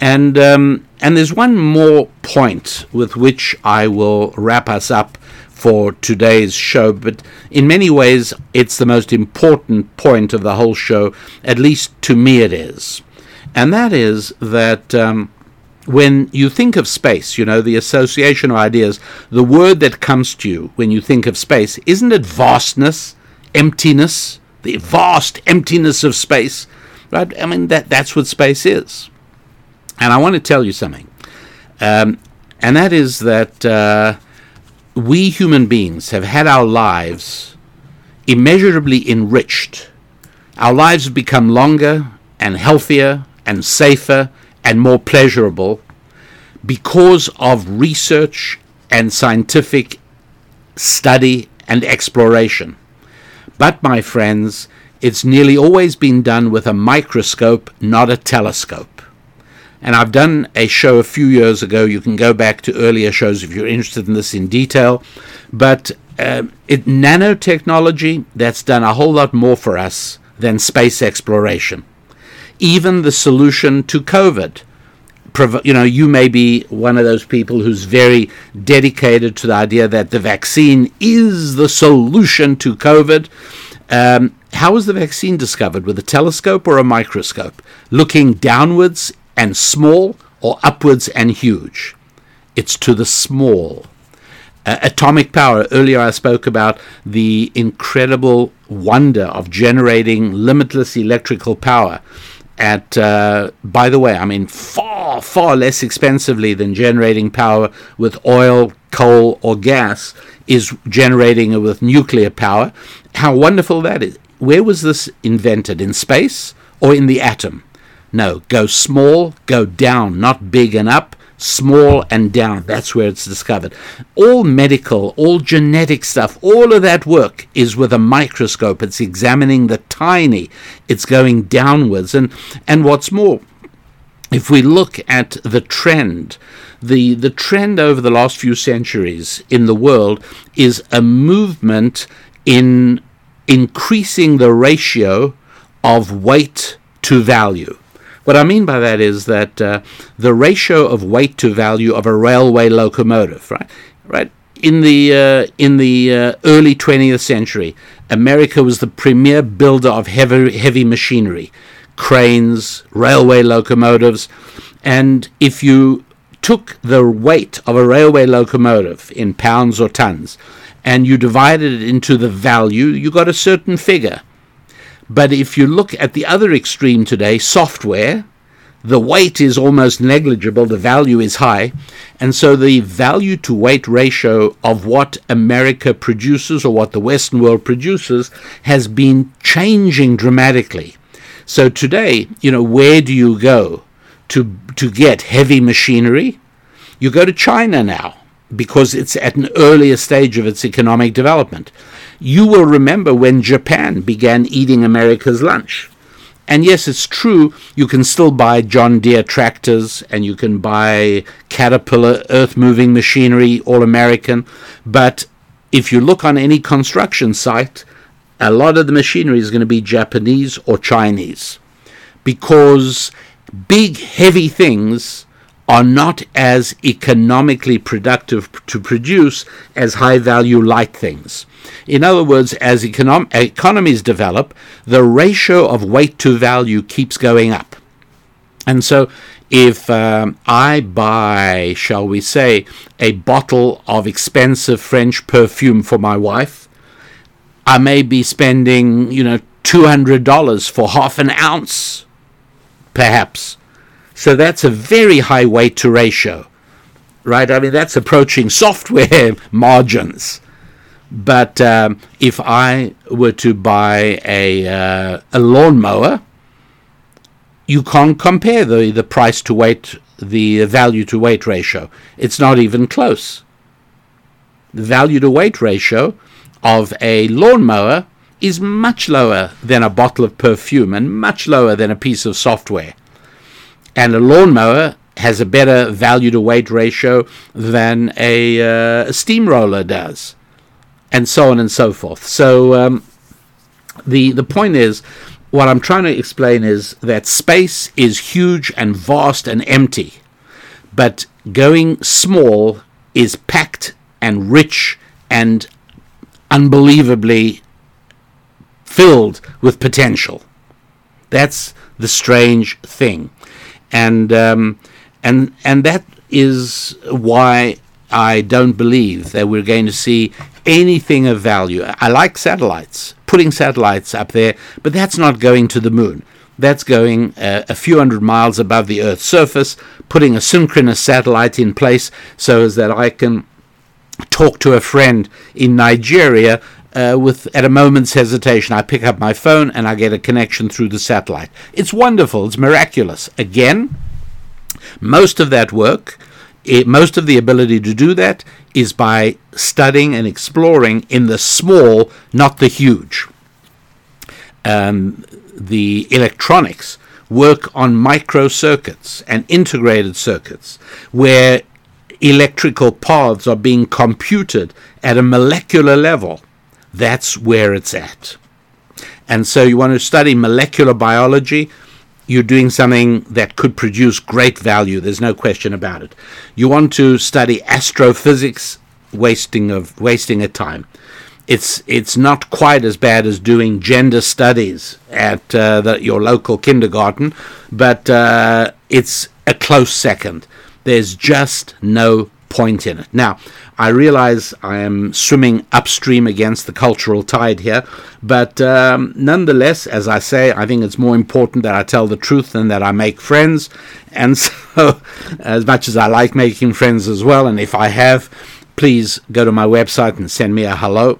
And um, and there's one more point with which I will wrap us up for today's show, but in many ways, it's the most important point of the whole show, at least to me it is. And that is that um, when you think of space, you know, the association of ideas, the word that comes to you when you think of space, isn't it vastness, emptiness, the vast emptiness of space? Right? I mean, that, that's what space is. And I want to tell you something. Um, and that is that uh, we human beings have had our lives immeasurably enriched. Our lives have become longer and healthier and safer and more pleasurable because of research and scientific study and exploration. But, my friends, it's nearly always been done with a microscope, not a telescope. And I've done a show a few years ago. You can go back to earlier shows if you're interested in this in detail. But uh, it, nanotechnology, that's done a whole lot more for us than space exploration. Even the solution to COVID. You know, you may be one of those people who's very dedicated to the idea that the vaccine is the solution to COVID. Um, how was the vaccine discovered? With a telescope or a microscope? Looking downwards and small or upwards and huge. It's to the small. Uh, atomic power. Earlier, I spoke about the incredible wonder of generating limitless electrical power at, uh, by the way, I mean, far, far less expensively than generating power with oil, coal, or gas, is generating it with nuclear power. How wonderful that is. Where was this invented? In space or in the atom? No, go small, go down, not big and up, small and down. That's where it's discovered. All medical, all genetic stuff, all of that work is with a microscope. It's examining the tiny, it's going downwards. And, and what's more, if we look at the trend, the, the trend over the last few centuries in the world is a movement in increasing the ratio of weight to value. What I mean by that is that uh, the ratio of weight to value of a railway locomotive, right, right, in the uh, in the uh, early 20th century, America was the premier builder of heavy heavy machinery, cranes, railway locomotives, and if you took the weight of a railway locomotive in pounds or tons, and you divided it into the value, you got a certain figure. But if you look at the other extreme today, software, the weight is almost negligible, the value is high, and so the value to weight ratio of what America produces or what the Western world produces has been changing dramatically. So today, you know, where do you go to to get heavy machinery? You go to China now because it's at an earlier stage of its economic development. You will remember when Japan began eating America's lunch. And yes, it's true, you can still buy John Deere tractors and you can buy Caterpillar earth moving machinery, all American. But if you look on any construction site, a lot of the machinery is going to be Japanese or Chinese because big, heavy things are not as economically productive to produce as high value light things. In other words, as econom- economies develop, the ratio of weight to value keeps going up. And so, if um, I buy, shall we say, a bottle of expensive French perfume for my wife, I may be spending, you know, $200 for half an ounce, perhaps so that's a very high weight to ratio, right? I mean, that's approaching software margins. But um, if I were to buy a, uh, a lawnmower, you can't compare the, the price to weight, the value to weight ratio. It's not even close. The value to weight ratio of a lawnmower is much lower than a bottle of perfume and much lower than a piece of software. And a lawnmower has a better value to weight ratio than a, uh, a steamroller does, and so on and so forth. So um, the the point is, what I'm trying to explain is that space is huge and vast and empty, but going small is packed and rich and unbelievably filled with potential. That's the strange thing, and um, and and that is why I don't believe that we're going to see anything of value. I like satellites, putting satellites up there, but that's not going to the moon. That's going uh, a few hundred miles above the Earth's surface, putting a synchronous satellite in place so as that I can talk to a friend in Nigeria uh, with at a moment's hesitation. I pick up my phone and I get a connection through the satellite. It's wonderful. It's miraculous. Again, most of that work, it, most of the ability to do that, is by studying and exploring in the small, not the huge. Um, the electronics work on microcircuits and integrated circuits where electrical paths are being computed at a molecular level that's where it's at. And so you want to study molecular biology, you're doing something that could produce great value. There's no question about it. You want to study astrophysics, wasting of wasting of time. It's it's not quite as bad as doing gender studies at uh, the, your local kindergarten, but uh, it's a close second. There's just no point in it. Now, I realize I am swimming upstream against the cultural tide here, but um, nonetheless, as I say, I think it's more important that I tell the truth than that I make friends. And so, as much as I like making friends as well, and if I have, please go to my website and send me a hello.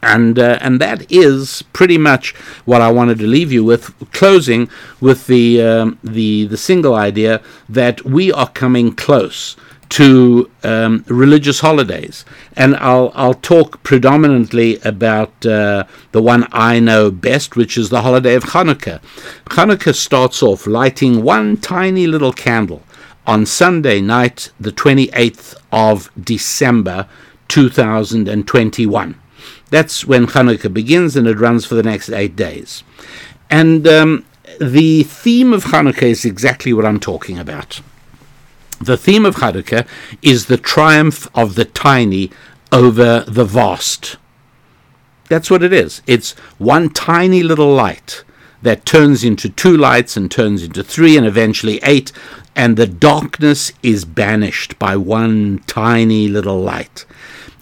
And uh, and that is pretty much what I wanted to leave you with. Closing with the um, the the single idea that we are coming close to um, religious holidays, and I'll I'll talk predominantly about uh, the one I know best, which is the holiday of Hanukkah. Hanukkah starts off lighting one tiny little candle on Sunday night, the 28th of December, 2021. That's when Hanukkah begins, and it runs for the next eight days. And um, the theme of Hanukkah is exactly what I'm talking about. The theme of Hanukkah is the triumph of the tiny over the vast. That's what it is. It's one tiny little light that turns into two lights and turns into three and eventually eight, and the darkness is banished by one tiny little light.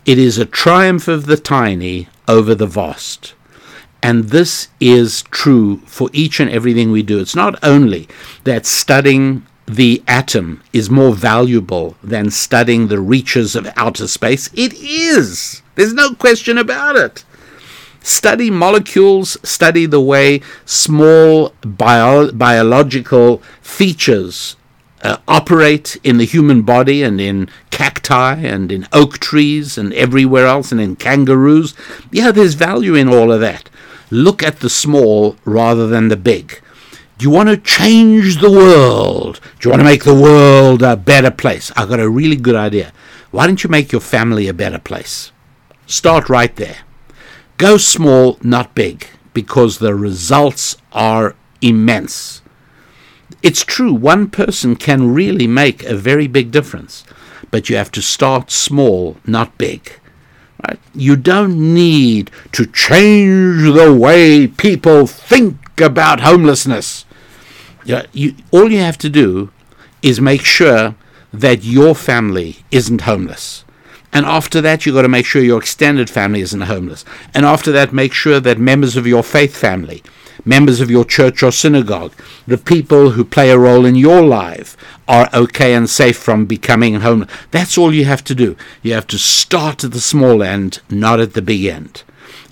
It is a triumph of the tiny over the vast. And this is true for each and everything we do. It's not only that studying the atom is more valuable than studying the reaches of outer space? It is. There's no question about it. Study molecules, study the way small bio- biological features uh, operate in the human body and in cacti and in oak trees and everywhere else and in kangaroos. Yeah, there's value in all of that. Look at the small rather than the big. Do you want to change the world? Do you want to make the world a better place? I've got a really good idea. Why don't you make your family a better place? Start right there. Go small, not big, because the results are immense. It's true, one person can really make a very big difference, but you have to start small, not big. Right? You don't need to change the way people think about homelessness. Yeah, you, all you have to do is make sure that your family isn't homeless. And after that, you've got to make sure your extended family isn't homeless. And after that, make sure that members of your faith family, members of your church or synagogue, the people who play a role in your life are okay and safe from becoming homeless. That's all you have to do. You have to start at the small end, not at the big end.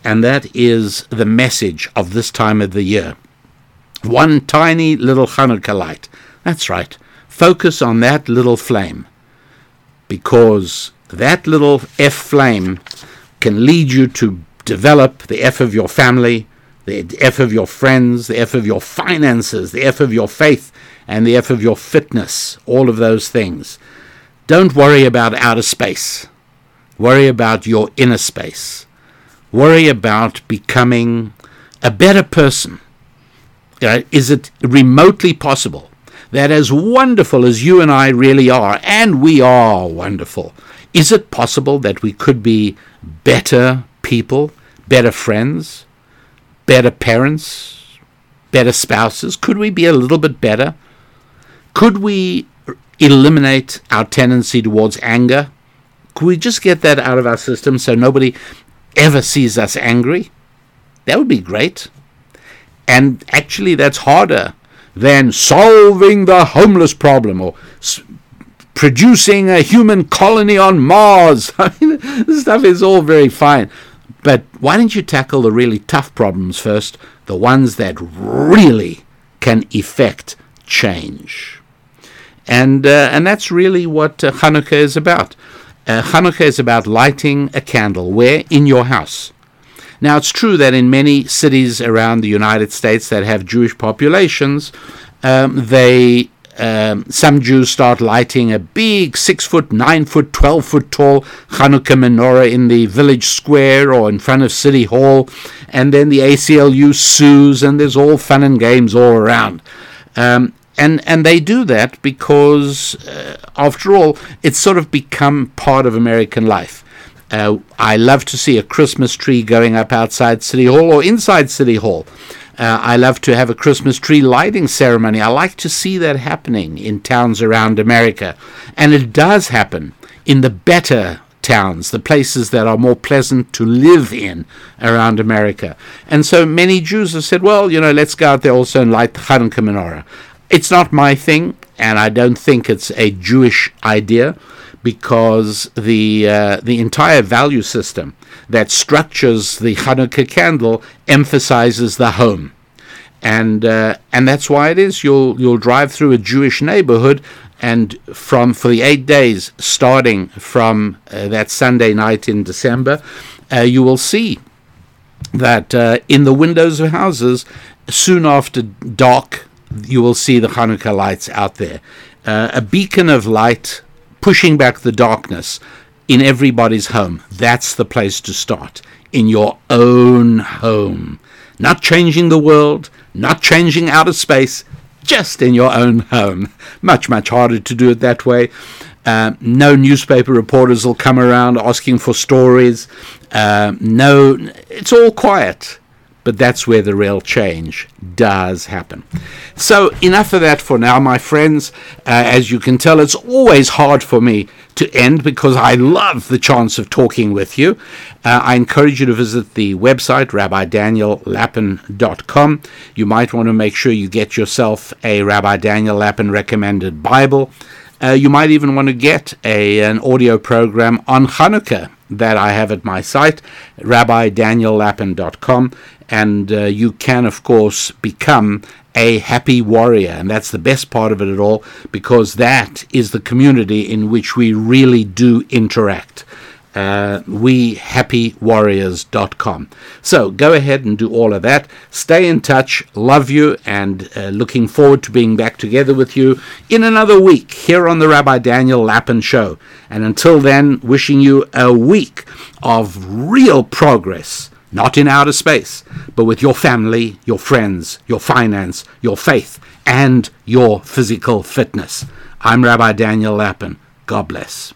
And that is the message of this time of the year One tiny little Hanukkah light. That's right. Focus on that little flame. Because that little F flame can lead you to develop the F of your family, the F of your friends, the F of your finances, the F of your faith, and the F of your fitness. All of those things. Don't worry about outer space. Worry about your inner space. Worry about becoming a better person. Is it remotely possible that, as wonderful as you and I really are, and we are wonderful, is it possible that we could be better people, better friends, better parents, better spouses? Could we be a little bit better? Could we eliminate our tendency towards anger? Could we just get that out of our system so nobody ever sees us angry? That would be great. And actually, that's harder than solving the homeless problem or s- producing a human colony on Mars. I mean, this stuff is all very fine. But why don't you tackle the really tough problems first, the ones that really can effect change? And, uh, and that's really what uh, Hanukkah is about. Uh, Hanukkah is about lighting a candle. Where? In your house. Now, it's true that in many cities around the United States that have Jewish populations, um, they um, some Jews start lighting a big six foot, nine foot, twelve foot tall Hanukkah menorah in the village square or in front of City Hall, and then the ACLU sues, and there's all fun and games all around. Um, and and they do that because, uh, after all, it's sort of become part of American life. Uh, I love to see a Christmas tree going up outside City Hall or inside City Hall. Uh, I love to have a Christmas tree lighting ceremony. I like to see that happening in towns around America. And it does happen in the better towns, the places that are more pleasant to live in around America. And so many Jews have said, well, you know, let's go out there also and light the Hanukkah menorah. It's not my thing, and I don't think it's a Jewish idea because the uh, the entire value system that structures the Hanukkah candle emphasizes the home, and uh, and that's why it is. You'll you'll drive through a Jewish neighborhood, and from for the eight days starting from uh, that Sunday night in December, uh, you will see that uh, in the windows of houses, soon after dark, you will see the Hanukkah lights out there. Uh, a beacon of light pushing back the darkness in everybody's home. That's the place to start. In your own home. Not changing the world, not changing outer space, just in your own home. Much, much harder to do it that way. Uh, no newspaper reporters will come around asking for stories. Uh, no, it's all quiet. But that's where the real change does happen. So, enough of that for now, my friends. Uh, as you can tell, it's always hard for me to end because I love the chance of talking with you. Uh, I encourage you to visit the website, rabbidaniellapin.com. You might want to make sure you get yourself a Rabbi Daniel Lapin recommended Bible. Uh, you might even want to get a, an audio program on Hanukkah that I have at my site, rabbidaniellapin.com. And uh, you can, of course, become a happy warrior. And that's the best part of it at all, because that is the community in which we really do interact. Uh, wehappywarriors.com. So go ahead and do all of that. Stay in touch. Love you and uh, looking forward to being back together with you in another week here on the Rabbi Daniel Lapin Show. And until then, wishing you a week of real progress. Not in outer space, but with your family, your friends, your finance, your faith, and your physical fitness. I'm Rabbi Daniel Lapin. God bless.